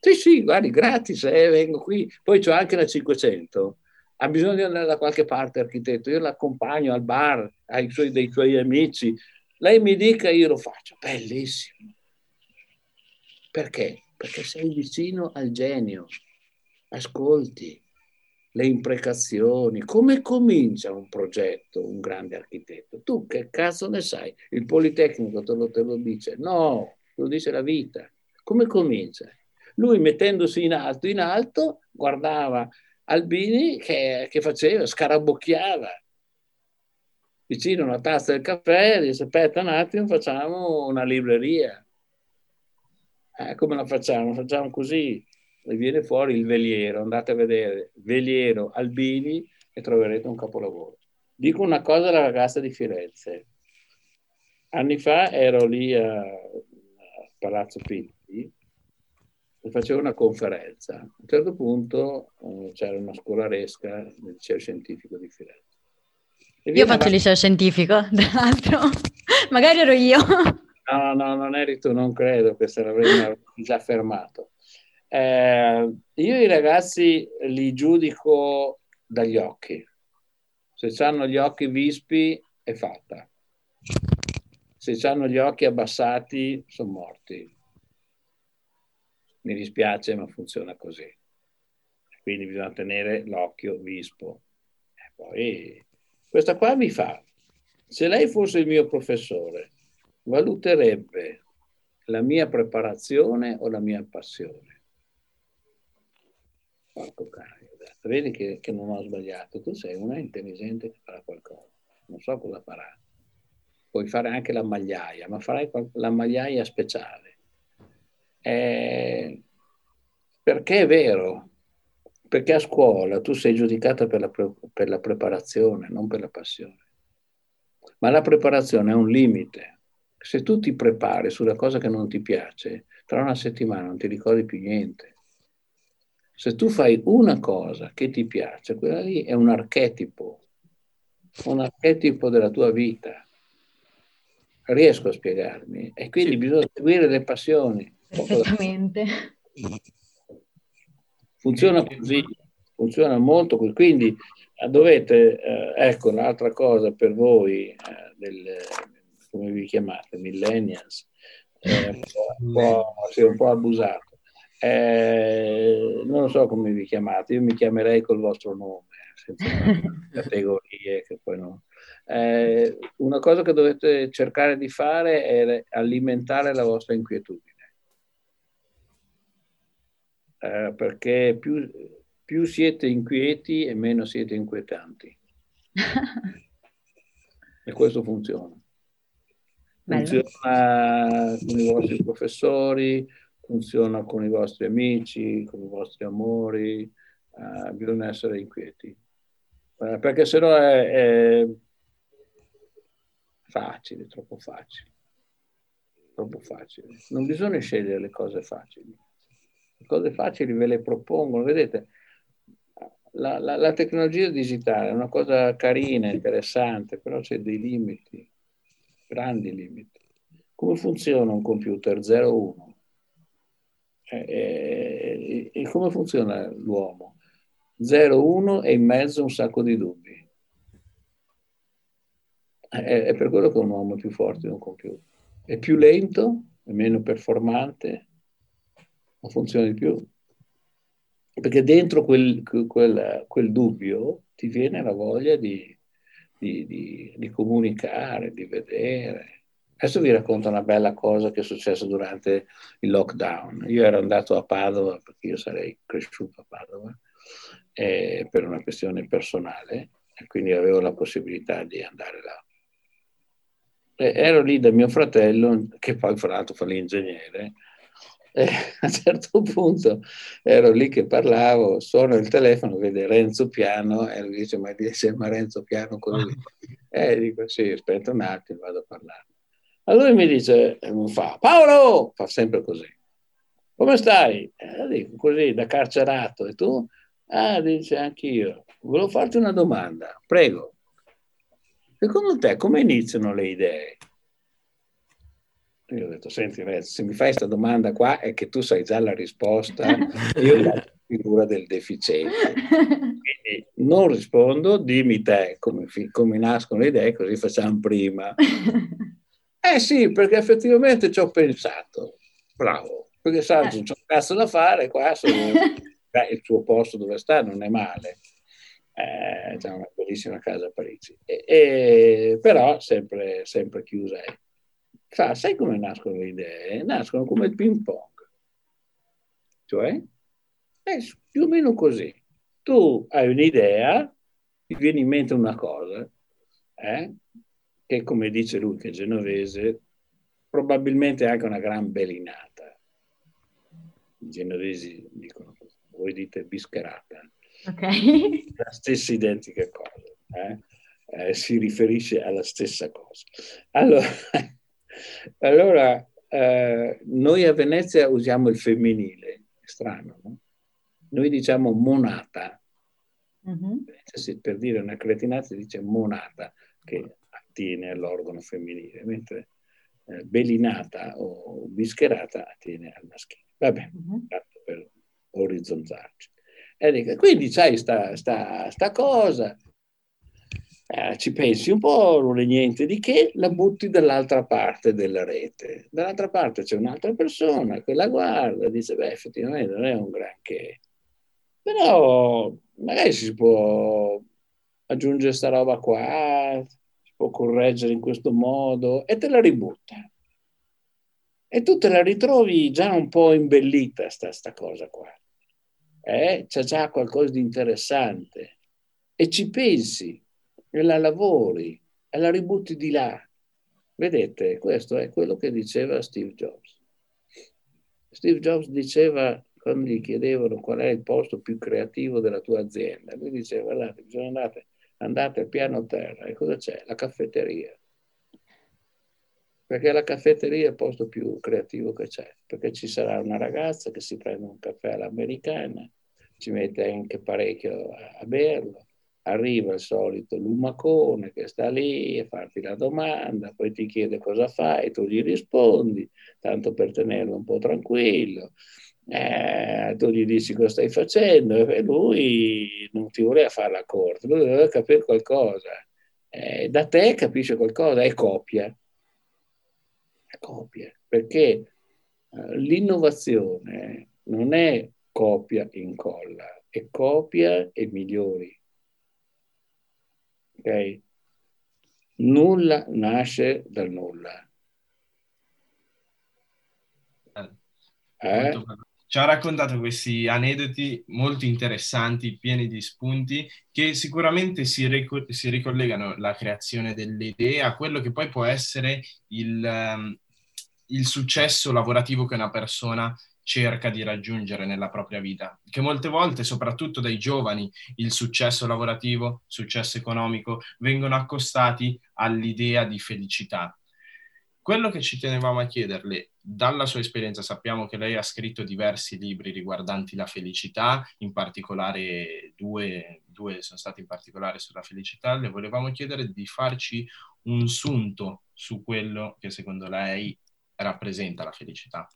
Sì, sì, guardi, gratis, eh, vengo qui. Poi c'ho anche la 500. Ha bisogno di andare da qualche parte, architetto. Io l'accompagno al bar, ai suoi, dei suoi amici. Lei mi dica, io lo faccio. Bellissimo. Perché? Perché sei vicino al genio. Ascolti, le imprecazioni, come comincia un progetto, un grande architetto? Tu che cazzo ne sai? Il Politecnico te lo, te lo dice? No, lo dice la vita. Come comincia? Lui mettendosi in alto, in alto, guardava Albini che, che faceva, scarabocchiava vicino a una tazza del caffè, dice aspetta un attimo, facciamo una libreria. Eh, come la facciamo? Facciamo così, e viene fuori il veliero, andate a vedere, veliero Albini e troverete un capolavoro. Dico una cosa alla ragazza di Firenze. Anni fa ero lì a, Palazzo Pitti e facevo una conferenza. A un certo punto eh, c'era una scolaresca nel liceo scientifico di Firenze. Io faccio il liceo scientifico, tra l'altro. Magari ero io. No, no, non eri tu, non credo, questo l'avrei già fermato. Eh, io i ragazzi li giudico dagli occhi. Se hanno gli occhi vispi è fatta. Se hanno gli occhi abbassati sono morti. Mi dispiace, ma funziona così. Quindi bisogna tenere l'occhio vispo. E poi questa qua mi fa, se lei fosse il mio professore, valuterebbe la mia preparazione o la mia passione? Porco cane, vedi che, che, non ho sbagliato. Tu sei una intelligente che farà qualcosa. Non so cosa farà. Puoi fare anche la magliaia, ma farai la magliaia speciale. Eh, perché è vero? Perché a scuola tu sei giudicata per la, per la preparazione, non per la passione. Ma la preparazione è un limite. Se tu ti prepari sulla cosa che non ti piace, tra una settimana non ti ricordi più niente. Se tu fai una cosa che ti piace, quella lì è un archetipo, un archetipo della tua vita. Riesco a spiegarmi. E quindi sì. bisogna seguire le passioni. Perfettamente. Funziona così, funziona molto così. Quindi eh, dovete, eh, ecco un'altra cosa per voi, eh, del, come vi chiamate, millennials, eh, un, po', un po' abusato eh, non lo so come vi chiamate, io mi chiamerei col vostro nome, senza categorie che poi no. Eh, una cosa che dovete cercare di fare è alimentare la vostra inquietudine. Eh, perché più, più siete inquieti e meno siete inquietanti. e questo funziona. Funziona con i vostri professori, funziona con i vostri amici, con i vostri amori, eh, bisogna essere inquieti. Eh, perché sennò è, è facile, troppo facile. Troppo facile. Non bisogna scegliere le cose facili. Le cose facili ve le propongono. Vedete, la, la, la tecnologia digitale è una cosa carina, interessante, però c'è dei limiti, grandi limiti. Come funziona un computer 0-1? E, eh, e, come funziona l'uomo? 0-1 e in mezzo un sacco di dubbi. È, è, per quello che un uomo è più forte di un computer. È più lento, è meno performante, ma funziona di più. Perché dentro quel, quel, quel dubbio ti viene la voglia di, di, di, di comunicare, di vedere. Adesso vi racconto una bella cosa che è successa durante il lockdown. Io ero andato a Padova, perché io sarei cresciuto a Padova, eh, per una questione personale, e quindi avevo la possibilità di andare là. E ero lì da mio fratello, che poi fra l'altro fa l'ingegnere, E a un certo punto ero lì che parlavo, suono il telefono, vede Renzo Piano e lui dice ma dice ma Renzo Piano così. E dico sì, aspetta un attimo, vado a parlare. Allora mi dice, mi fa, Paolo, fa sempre così. Come stai? Eh, dico così, da carcerato. E tu? Ah, dice anch'io. Volevo farti una domanda, prego. Secondo te come iniziano le idee? Io ho detto, senti se mi fai questa domanda qua è che tu sai già la risposta, io la figura del deficiente. Quindi non rispondo, dimmi te come, come nascono le idee, così facciamo prima. Eh sì, perché effettivamente ci ho pensato. Bravo, perché sai, eh. c'è un cazzo da fare, qua sono, beh, il tuo posto dove sta non è male. Eh, c'è una bellissima casa a Parigi. E, e, però sempre, sempre chiusa. Sa, sai come nascono le idee? Nascono come il ping pong. Cioè, è più o meno così. Tu hai un'idea, ti viene in mente una cosa, eh? Che come dice lui che è genovese, probabilmente anche una gran belinata. I genovesi dicono, voi dite bischerata. Ok. La stessa identica cosa. Eh? Eh, si riferisce alla stessa cosa. Allora, allora eh, noi a Venezia usiamo il femminile, è strano, no? Noi diciamo monata. Mm-hmm. Per dire una cretinata si dice monata, che attiene all'organo femminile, mentre eh, belinata o bischerata attiene al maschile. Vabbè, uh-huh. per orizzontalici. E quindi sai sta, sta, sta cosa, eh, ci pensi un po', non è niente di che, la butti dall'altra parte della rete. Dall'altra parte c'è un'altra persona che la guarda, dice, beh, effettivamente non è un granché. Però magari si può aggiungere sta roba qua, può correggere in questo modo e te la ributta. E tu te la ritrovi già un po' imbellita sta, sta cosa qua. Eh? C'è già qualcosa di interessante e ci pensi e la lavori e la ributti di là. Vedete, questo è quello che diceva Steve Jobs. Steve Jobs diceva, quando gli chiedevano qual è il posto più creativo della tua azienda, lui diceva, guardate, bisogna andare andate al piano terra e cosa c'è? La caffetteria. Perché la caffetteria è il posto più creativo che c'è, perché ci sarà una ragazza che si prende un caffè all'americana, ci mette anche parecchio a, a berlo, arriva il solito lumacone che sta lì a farti la domanda, poi ti chiede cosa fai, tu gli rispondi, tanto per tenerlo un po' tranquillo eh, tu gli dici cosa stai facendo e lui non ti voleva fare la corte, lui doveva capire qualcosa. Eh, da te capisce qualcosa, è copia. Copia, perché eh, l'innovazione non è copia e incolla, è copia e migliori. Ok? Nulla nasce dal nulla. Eh? Ci ha raccontato questi aneddoti molto interessanti, pieni di spunti, che sicuramente si, ric- si ricollegano alla creazione delle idee a quello che poi può essere il, um, il successo lavorativo che una persona cerca di raggiungere nella propria vita, che molte volte, soprattutto dai giovani, il successo lavorativo, successo economico, vengono accostati all'idea di felicità. Quello che ci tenevamo a chiederle, dalla sua esperienza sappiamo che lei ha scritto diversi libri riguardanti la felicità, in particolare due, due sono stati in particolare sulla felicità, le volevamo chiedere di farci un sunto su quello che secondo lei rappresenta la felicità.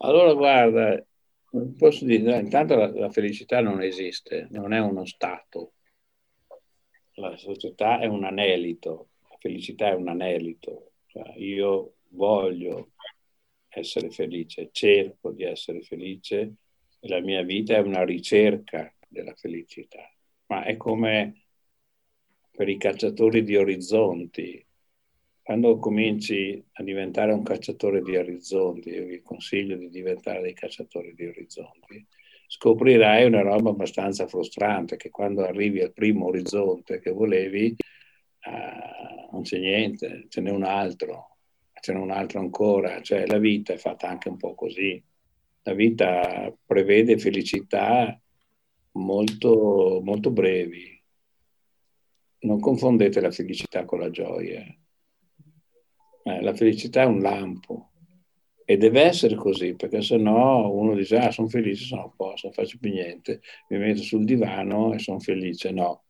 Allora, guarda, posso dire, intanto la, la felicità non esiste, non è uno stato, la società è un anelito, felicità è un anelito, cioè io voglio essere felice, cerco di essere felice e la mia vita è una ricerca della felicità, ma è come per i cacciatori di orizzonti. Quando cominci a diventare un cacciatore di orizzonti, io vi consiglio di diventare dei cacciatori di orizzonti, scoprirai una roba abbastanza frustrante che quando arrivi al primo orizzonte che volevi, uh, non c'è niente, ce n'è un altro. ce n'è un altro ancora, cioè la vita è fatta anche un po' così. La vita prevede felicità molto, molto brevi. Non confondete la felicità con la gioia. Eh, la felicità è un lampo e deve essere così, perché se no uno dice, ah, sono felice, sono a posto, non faccio più niente, mi metto sul divano e sono felice. No.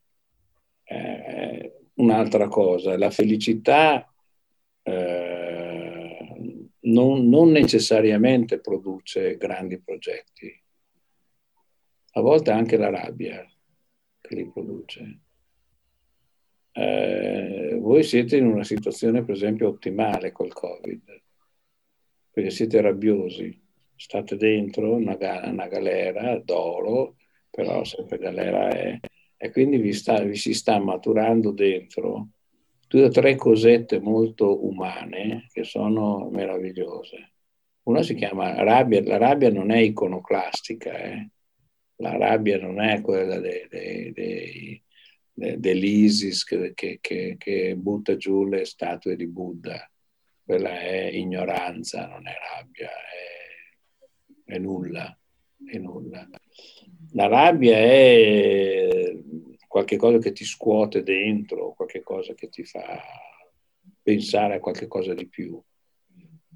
Un'altra cosa, la felicità eh, non, non necessariamente produce grandi progetti, a volte anche la rabbia che li produce. Eh, voi siete in una situazione, per esempio, ottimale col Covid perché siete rabbiosi, state dentro una, una galera d'oro, però sempre galera è, e quindi vi, sta, vi si sta maturando dentro due o tre cosette molto umane che sono meravigliose. Una si chiama rabbia, la rabbia non è iconoclastica, eh? la rabbia non è quella de, de, de, dell'ISIS che, che, che, che butta giù le statue di Buddha quella è ignoranza, non è rabbia, è, è nulla, è nulla. La rabbia è qualcosa che ti scuote dentro, qualcosa che ti fa pensare a qualcosa di più.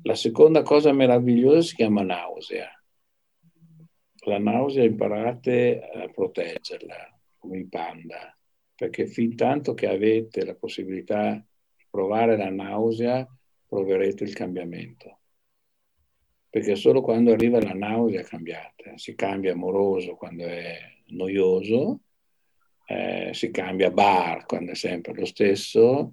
La seconda cosa meravigliosa si chiama nausea. La nausea imparate a proteggerla, come i panda, perché fin tanto che avete la possibilità di provare la nausea, proverete il cambiamento. Perché solo quando arriva la nausea cambiate, si cambia amoroso quando è noioso, eh, si cambia bar quando è sempre lo stesso,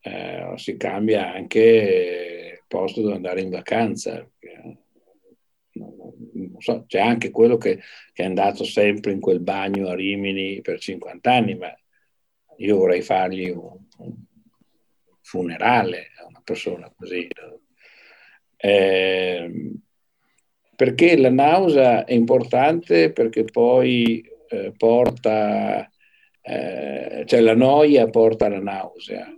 eh, si cambia anche posto dove andare in vacanza. So, c'è anche quello che, che, è andato sempre in quel bagno a Rimini per 50 anni, ma io vorrei fargli un, un funerale a una persona così. Eh, perché la nausea è importante perché poi eh, porta, eh, cioè la noia porta alla nausea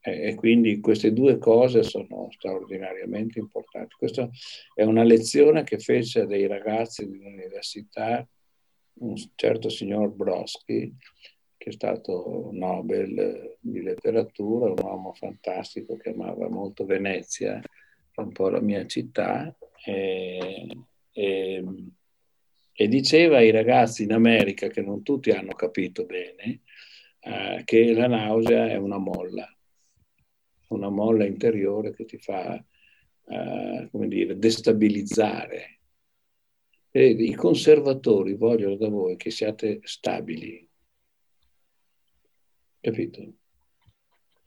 e quindi queste due cose sono straordinariamente importanti. Questa è una lezione che fece a dei ragazzi di un'università un certo signor Broschi, che è stato Nobel di letteratura, un uomo fantastico che amava molto Venezia, un po' la mia città, e, e, e diceva ai ragazzi in America, che non tutti hanno capito bene, eh, che la nausea è una molla, una molla interiore che ti fa, eh, come dire, destabilizzare. E I conservatori vogliono da voi che siate stabili, capito?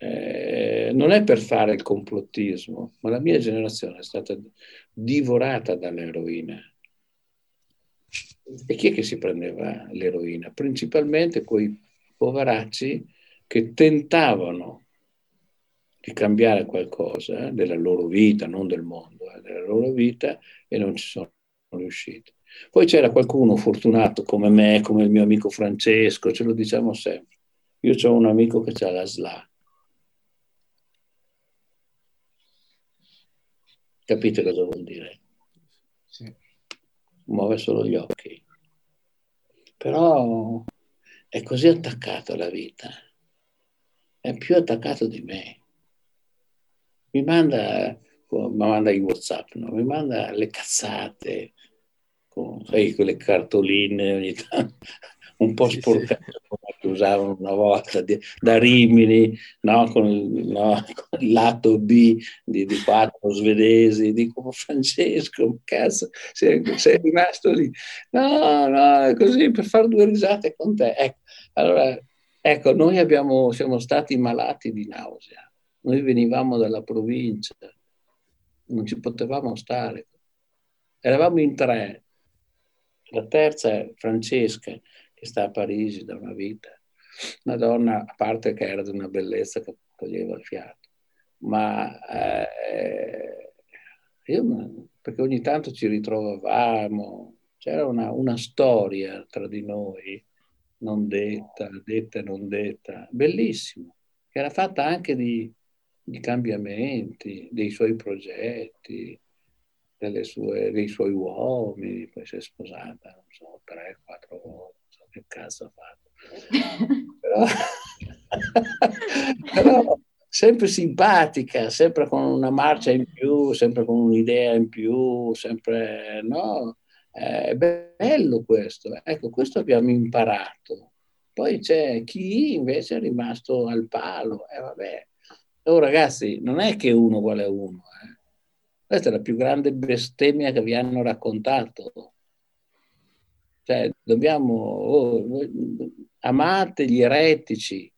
Eh, non è per fare il complottismo, ma la mia generazione è stata divorata dall'eroina. E chi è che si prendeva l'eroina? Principalmente quei poveracci che tentavano di cambiare qualcosa della loro vita, non del mondo, eh, della loro vita e non ci sono riusciti. Poi c'era qualcuno fortunato come me, come il mio amico Francesco, ce lo diciamo sempre io ho un amico che ha la SLA. Capite cosa vuol dire? Sì. Muove solo gli occhi. Però è così attaccato alla vita. È più attaccato di me. Mi manda, mi manda i WhatsApp, no? mi manda le cazzate, con, sai, quelle cartoline ogni tanto un po' sì, sporcate sì. come usavano una volta di, da Rimini no? Con, il, no? con, il, lato B di, di quattro svedesi dico Francesco cazzo sei, sei, rimasto lì no no è così per fare due risate con te ecco allora ecco noi abbiamo, siamo stati malati di nausea noi venivamo dalla provincia non ci potevamo stare eravamo in tre la terza è Francesca che sta a Parigi da una vita, una donna, a parte che era di una bellezza che toglieva il fiato, ma eh, io, perché ogni tanto ci ritrovavamo, c'era una, una storia tra di noi, non detta, detta e non detta, bellissima, che era fatta anche di, di cambiamenti, dei suoi progetti, sue, dei suoi uomini, poi si è sposata, non so, tre, quattro volte, che cazzo ha fatto. però, però sempre simpatica, sempre con una marcia in più, sempre con un'idea in più, sempre, no? È bello questo. Ecco, questo abbiamo imparato. Poi c'è chi invece è rimasto al palo. E eh, vabbè. Oh, ragazzi, non è che uno vuole uno. Eh. Questa è la più grande bestemmia che vi hanno raccontato. Cioè, dobbiamo... Oh, amate gli eretici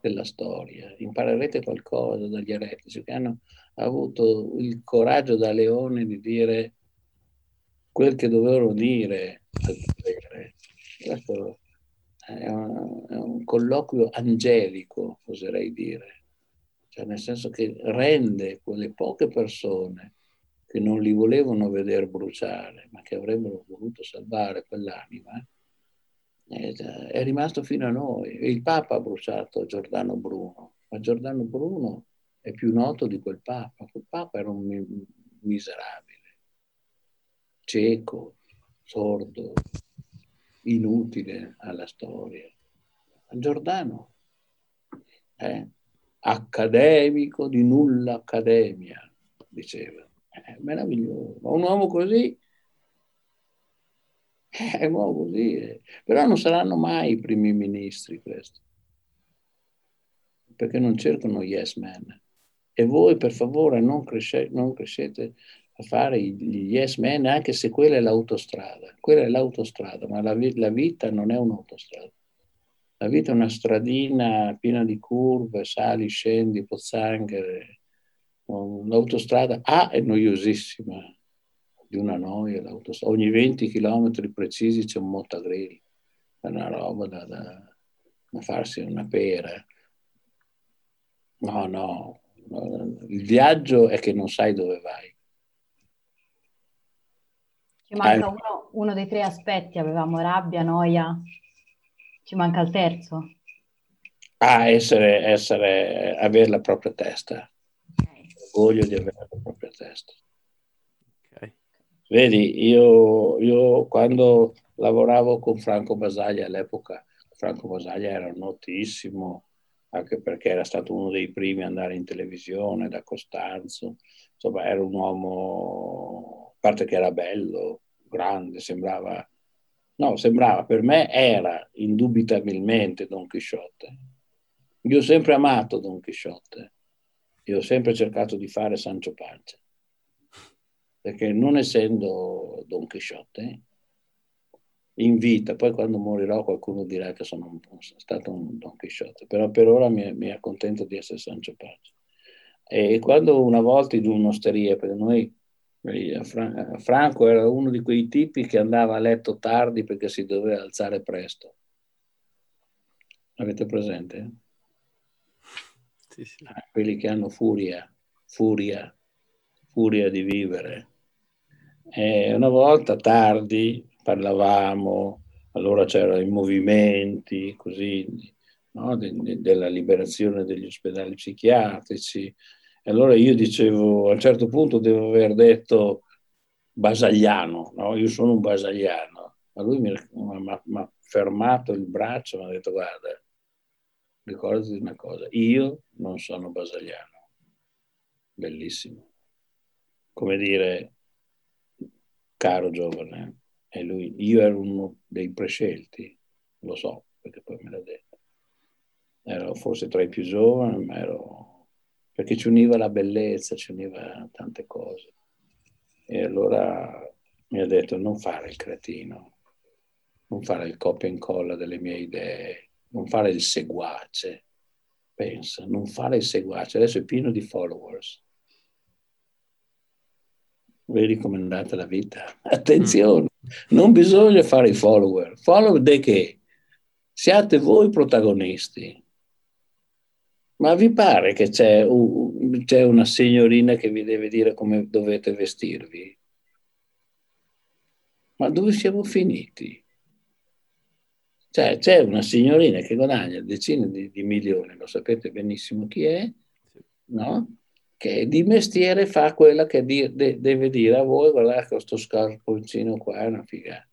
della storia, imparerete qualcosa dagli eretici che hanno avuto il coraggio da leone di dire quel che dovevano dire Questo è un, è un colloquio angelico, oserei dire, cioè nel senso che rende quelle poche persone che non li volevano vedere bruciare, ma che avrebbero voluto salvare quell'anima, è rimasto fino a noi. Il Papa ha bruciato Giordano Bruno, ma Giordano Bruno è più noto di quel Papa. Quel Papa era un miserabile, cieco, sordo, inutile alla storia. Giordano è accademico di nulla accademia, diceva. È meraviglioso. Ma un uomo così è nuovo così, eh. però non saranno mai i primi ministri questi, perché non cercano yes man. E voi per favore non, cresce, non crescete a fare gli yes man, anche se quella è l'autostrada. Quella è l'autostrada, ma la, la vita non è un'autostrada. La vita è una stradina piena di curve, sali, scendi, pozzanghere. L'autostrada A è noiosissima, di una noia l'autostrada. Ogni 20 km precisi c'è un mottagrill, è una roba da, da, da farsi una pera. No, no, il viaggio è che non sai dove vai. Ci manca uno, uno, dei tre aspetti, avevamo rabbia, noia, ci manca il terzo. Ah, essere, essere avere la propria testa, okay. l'orgoglio di avere la propria testa. Vedi, io, io quando lavoravo con Franco Basaglia all'epoca, Franco Basaglia era notissimo, anche perché era stato uno dei primi ad andare in televisione da Costanzo, insomma era un uomo, a parte che era bello, grande, sembrava, no, sembrava, per me era indubitabilmente Don Chisciotte. Io ho sempre amato Don Chisciotte, io ho sempre cercato di fare Sancio Panza perché non essendo Don Chisciotte, in vita, poi quando morirò qualcuno dirà che sono un, stato un Don Chisciotte, però per ora mi, mi accontento di essere Sancio Panza. E quando una volta in un'osteria, perché noi, Franco era uno di quei tipi che andava a letto tardi perché si doveva alzare presto. Avete presente? Sì, sì. Ah, quelli che hanno furia, furia, furia di vivere e una volta tardi parlavamo, allora c'erano i movimenti così, no? de, de, della liberazione degli ospedali psichiatrici. E allora io dicevo, a un certo punto devo aver detto basagliano, no? io sono un basagliano. Ma lui mi ha fermato il braccio e mi ha detto guarda, ricordati una cosa, io non sono basagliano. Bellissimo. Come dire, caro giovane, e lui, io ero uno dei prescelti, lo so, perché poi me l'ha detto. Ero forse tra i più giovani, ma ero... perché ci univa la bellezza, ci univa tante cose. E allora mi ha detto non fare il cretino, non fare il copia e incolla delle mie idee, non fare il seguace. Pensa, non fare il seguace. Adesso è pieno di followers vedi com'è andata la vita. Attenzione, non bisogna fare i follower. Follower di che? Siate voi protagonisti. Ma vi pare che c'è, un, c'è una signorina che vi deve dire come dovete vestirvi? Ma dove siamo finiti? Cioè, c'è una signorina che guadagna decine di, di milioni, lo sapete benissimo chi è, no? che di mestiere fa quella che di, de, deve dire a voi, guardate questo scarponcino qua è una figata.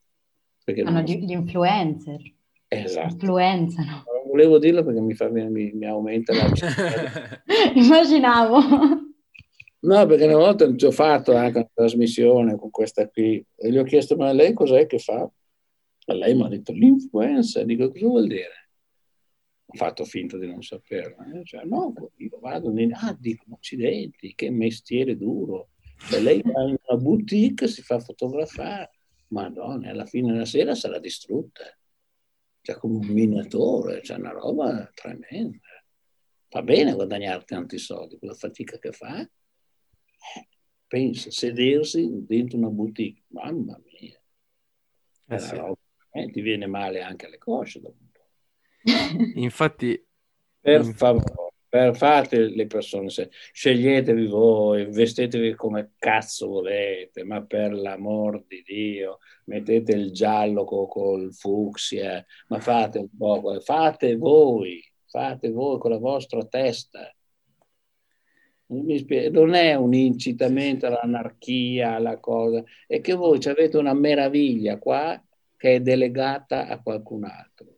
Perché Hanno non... gli influencer. Esatto. Influenzano. Non volevo dirlo perché mi, fa, mi, mi aumenta la... Immaginavo. No, perché una volta ci ho fatto anche una trasmissione con questa qui e gli ho chiesto ma lei cos'è che fa? E lei mi ha detto l'influencer, dico cosa vuol dire? Ho fatto finta di non saperlo. Eh? Cioè, no, io vado, nei... ah, dico, accidenti, che mestiere duro. Cioè, lei va in una boutique, si fa fotografare, madonna, alla fine della sera sarà distrutta. Cioè, come un minatore, cioè una roba tremenda. Va bene guadagnare tanti soldi, quella fatica che fa, pensa, sedersi dentro una boutique, mamma mia, eh sì. Eh, ti viene male anche alle cosce dopo un po'. Infatti, per favore, per fate le persone, sceglietevi voi, vestetevi come cazzo volete, ma per l'amor di Dio, mettete il giallo co, col fucsia, ma fate un po', fate voi, fate voi con la vostra testa non è un incitamento all'anarchia, alla cosa, è che voi avete una meraviglia qua che è delegata a qualcun altro.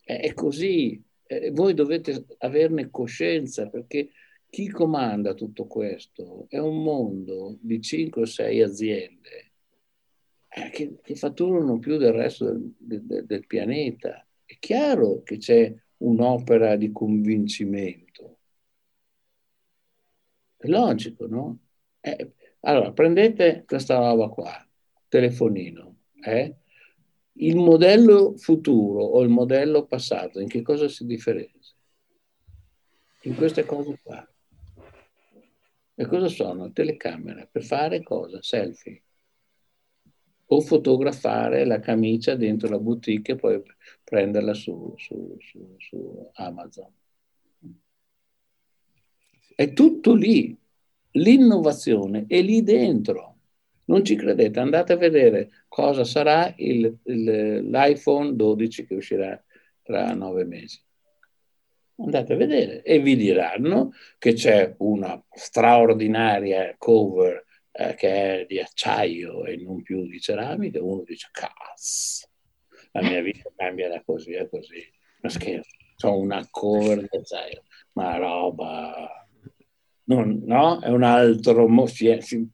È così, voi dovete averne coscienza perché chi comanda tutto questo è un mondo di 5 o 6 aziende eh, che, che fatturano più del resto del, del, del pianeta. È chiaro che c'è un'opera di convincimento è logico, no? Eh, allora, prendete questa roba qua, telefonino, eh? il modello futuro o il modello passato, in che cosa si differenzia? In queste cose qua. E cosa sono? Telecamere. Per fare cosa? Selfie. O fotografare la camicia dentro la boutique e poi prenderla su, su, su, su Amazon. È tutto lì. L'innovazione è lì dentro. Non ci credete, andate a vedere cosa sarà il, il, l'iPhone 12 che uscirà tra nove mesi. Andate a vedere e vi diranno che c'è una straordinaria cover eh, che è di acciaio e non più di ceramica. Uno dice, cazzo, la mia vita cambia da così a così. Ma scherzo, ho una cover di acciaio, ma roba non, no? È un altro modo,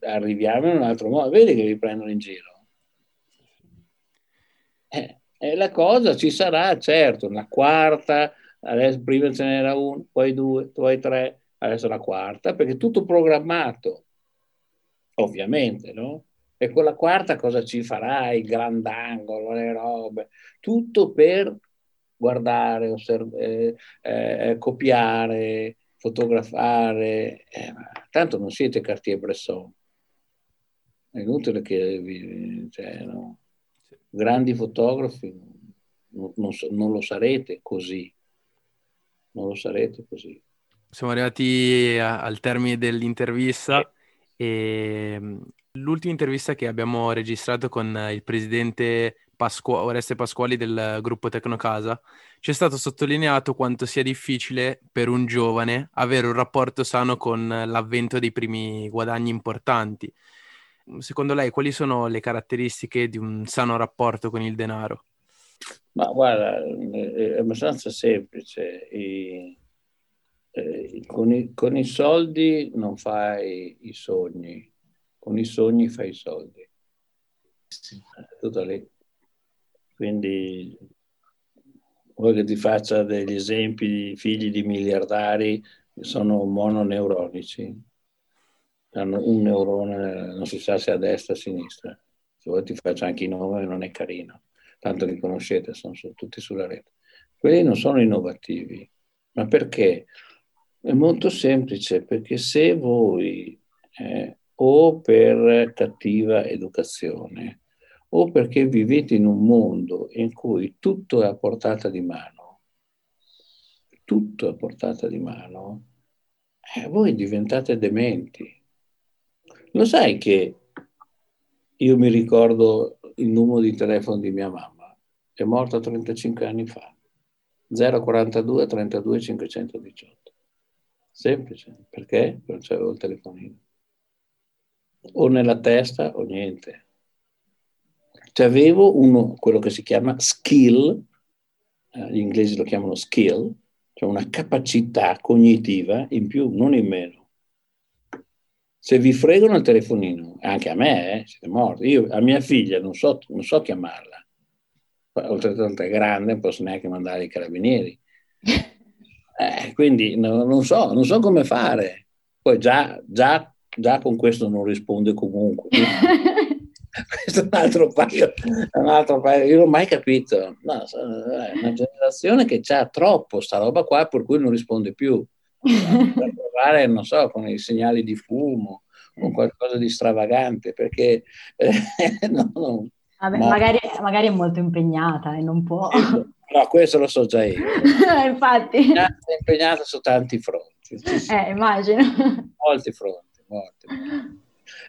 arriviamo in un altro modo, vedi che vi prendono in giro. Eh, e la cosa ci sarà, certo, una quarta, adesso prima ce n'era uno, poi due, poi tre, adesso la quarta, perché è tutto programmato, ovviamente, no? E con la quarta cosa ci farà? Il grandangolo, le robe, tutto per guardare, osserv- eh, eh, copiare, fotografare, eh, tanto non siete Cartier-Bresson. È inutile che vi, cioè, no? grandi fotografi non, non, non, lo sarete così. Non lo sarete così. Siamo arrivati a, al termine dell'intervista e l'ultima intervista che abbiamo registrato con il presidente Pasqu- Oreste Pasquali del gruppo Tecnocasa, c'è stato sottolineato quanto sia difficile per un giovane avere un rapporto sano con l'avvento dei primi guadagni importanti. Secondo lei, quali sono le caratteristiche di un sano rapporto con il denaro? Ma guarda, è abbastanza semplice. I, eh, con, i, con, i, soldi non fai i sogni, con i sogni fai i soldi. Sì. Tutto lì. Quindi vuoi che ti faccia degli esempi di figli di miliardari che sono mononeuronici, hanno un neurone, non si sa se a destra o a sinistra. Se vuoi ti faccio anche i nomi, non è carino, tanto li conoscete, sono tutti sulla rete. Quelli non sono innovativi, ma perché? È molto semplice, perché se voi eh, o per cattiva educazione o perché vivete in un mondo in cui tutto è a portata di mano, tutto è a portata di mano, eh, voi diventate dementi. Lo sai che io mi ricordo il numero di telefono di mia mamma, è morta 35 anni fa, 042 32 518. Semplice, perché non c'avevo il telefonino. O nella testa o niente. Cioè avevo uno, quello che si chiama skill, eh, gli inglesi lo chiamano skill, cioè una capacità cognitiva in più, non in meno. Se vi fregano il telefonino, anche a me, eh, siete morti. Io a mia figlia non so, non so chiamarla. Oltretutto è grande, non posso neanche mandare i carabinieri. Eh, quindi no, non, so, non so come fare. Poi già, già, già con questo non risponde comunque. questo è un altro paio, un altro paio. Io non ho mai capito. No, è una generazione che ha troppo sta roba qua, per cui non risponde più. Per provare, non so, con i segnali di fumo, con qualcosa di stravagante, perché eh, no, no, Vabbè, ma... magari, magari, è molto impegnata e non può. No, questo lo so già io. Infatti. È impegnata su tanti fronti. Eh, immagino. Molti fronti, molti.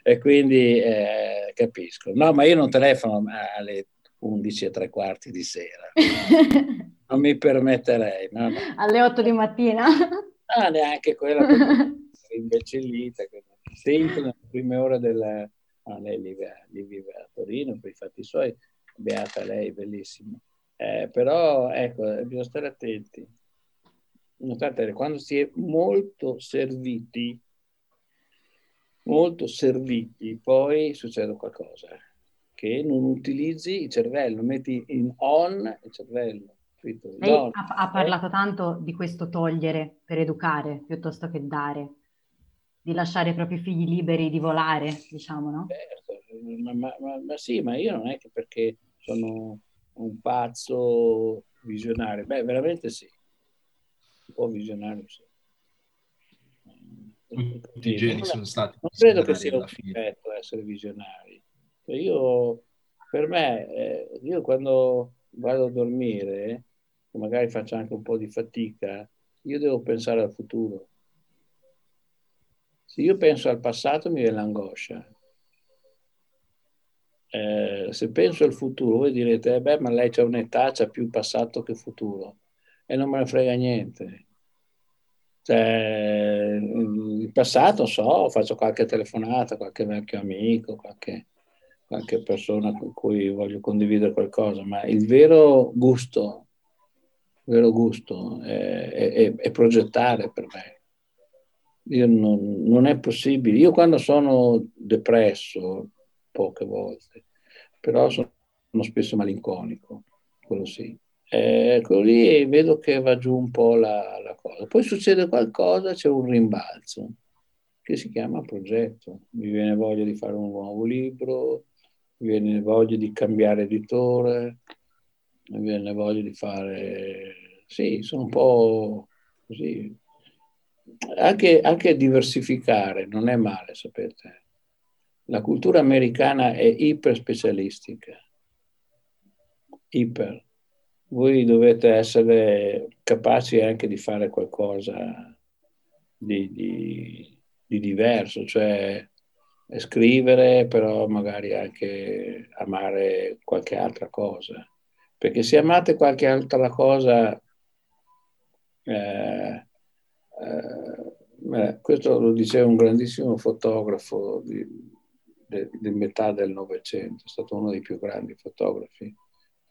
E quindi eh, capisco. No, ma io non telefono alle 11 e tre quarti di sera. non mi permetterei. No, no. Alle 8 di mattina? Ah, neanche quella imbecillita. Sempre nelle prime ore del... No, lei vive, vive a Torino per i fatti suoi, beata lei, bellissima. Eh, però ecco, bisogna stare attenti. Notate, quando si è molto serviti, molto serviti, poi succede qualcosa, che non utilizzi il cervello, metti in on il cervello. Lei ha, ha, parlato tanto di questo togliere per educare piuttosto che dare, di lasciare i propri figli liberi di volare, diciamo, no? Certo, ma, ma, ma, ma sì, ma io non è che perché sono un pazzo visionario? Beh, veramente sì. Un po' visionario sì. Tutti i geni sono stati... Non credo che sia un difetto essere visionari. Cioè io, per me, eh, io quando vado a dormire, magari faccio anche un po' di fatica, io devo pensare al futuro. Se io penso al passato mi viene l'angoscia eh, se penso al futuro, voi direte, eh beh, ma lei c'ha un'età, c'ha più passato che futuro. E non me ne frega niente. Cioè, il passato so, faccio qualche telefonata, qualche vecchio amico, qualche, qualche persona con cui voglio condividere qualcosa, ma il vero gusto, il vero gusto è, è, è progettare per me. Non, non è possibile. Io quando sono depresso, poche volte, però sono spesso malinconico, quello sì. Eh, quello lì vedo che va giù un po' la, la, cosa. Poi succede qualcosa, c'è un rimbalzo che si chiama progetto. Mi viene voglia di fare un nuovo libro, mi viene voglia di cambiare editore, mi viene voglia di fare... Sì, sono un po' così. Anche, anche diversificare non è male, sapete la cultura americana è iper specialistica, iper. Voi dovete essere capaci anche di fare qualcosa di, di, di diverso, cioè scrivere, però magari anche amare qualche altra cosa. Perché se amate qualche altra cosa, eh, eh, questo lo diceva un grandissimo fotografo di, de, di metà del Novecento, è stato uno dei più grandi fotografi,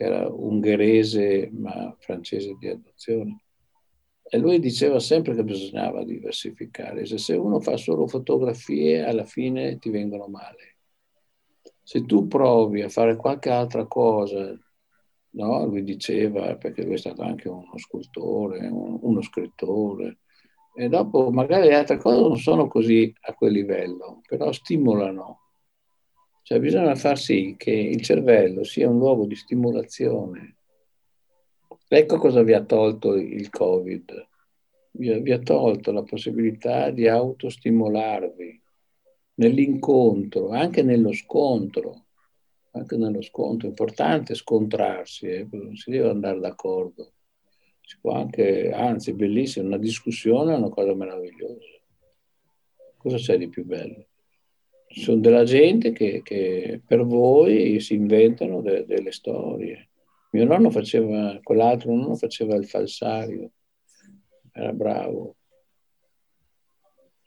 era ungherese ma francese di adozione. E lui diceva sempre che bisognava diversificare, cioè, se uno fa solo fotografie alla fine ti vengono male. Se tu provi a fare qualche altra cosa, no? lui diceva, perché lui è stato anche uno scultore, uno scrittore, e dopo magari le altre cose non sono così a quel livello, però stimolano cioè bisogna far sì che il cervello sia un luogo di stimolazione. Ecco cosa vi ha tolto il Covid. Vi, vi ha tolto la possibilità di autostimolarvi nell'incontro, anche nello scontro. Anche nello scontro è importante scontrarsi, eh, non si deve andare d'accordo. Si può anche, anzi, bellissimo, una discussione è una cosa meravigliosa. Cosa c'è di più bello? Sono della gente che, che per voi si inventano de, delle storie. Mio nonno faceva, quell'altro nonno faceva il falsario, era bravo.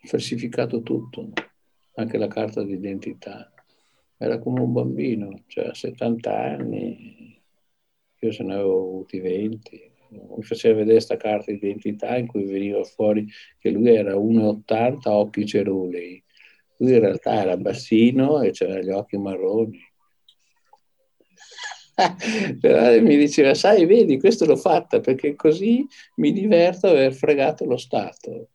falsificato tutto, anche la carta d'identità. Era come un bambino, cioè a 70 anni, io se ne avevo avuti 20, mi faceva vedere questa carta d'identità in cui veniva fuori che lui era 1,80, occhi cerulei. Lui in realtà era bassino e aveva gli occhi marroni. Però mi diceva, sai, vedi, questo l'ho fatta perché così mi diverto aver fregato lo Stato.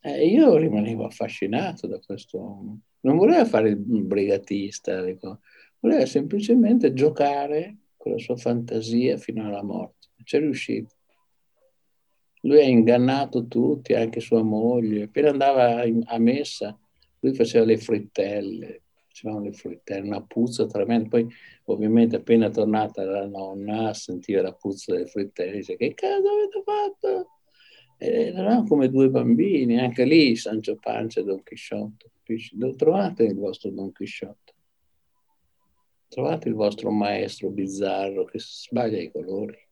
E io rimanevo affascinato da questo uomo. Non voleva fare il brigatista, dico. voleva semplicemente giocare con la sua fantasia fino alla morte. C'è riuscito. Lui ha ingannato tutti, anche sua moglie. Appena andava a messa, lui faceva le frittelle, facevano le frittelle, una puzza tremenda. Poi, ovviamente, appena tornata la nonna, sentiva la puzza delle frittelle, dice: Che cosa avete fatto? E eravamo come due bambini, anche lì Sancio Pancia e Don Chisciotto. Dove trovate il vostro Don Chisciotto? Trovate il vostro maestro bizzarro che sbaglia i colori.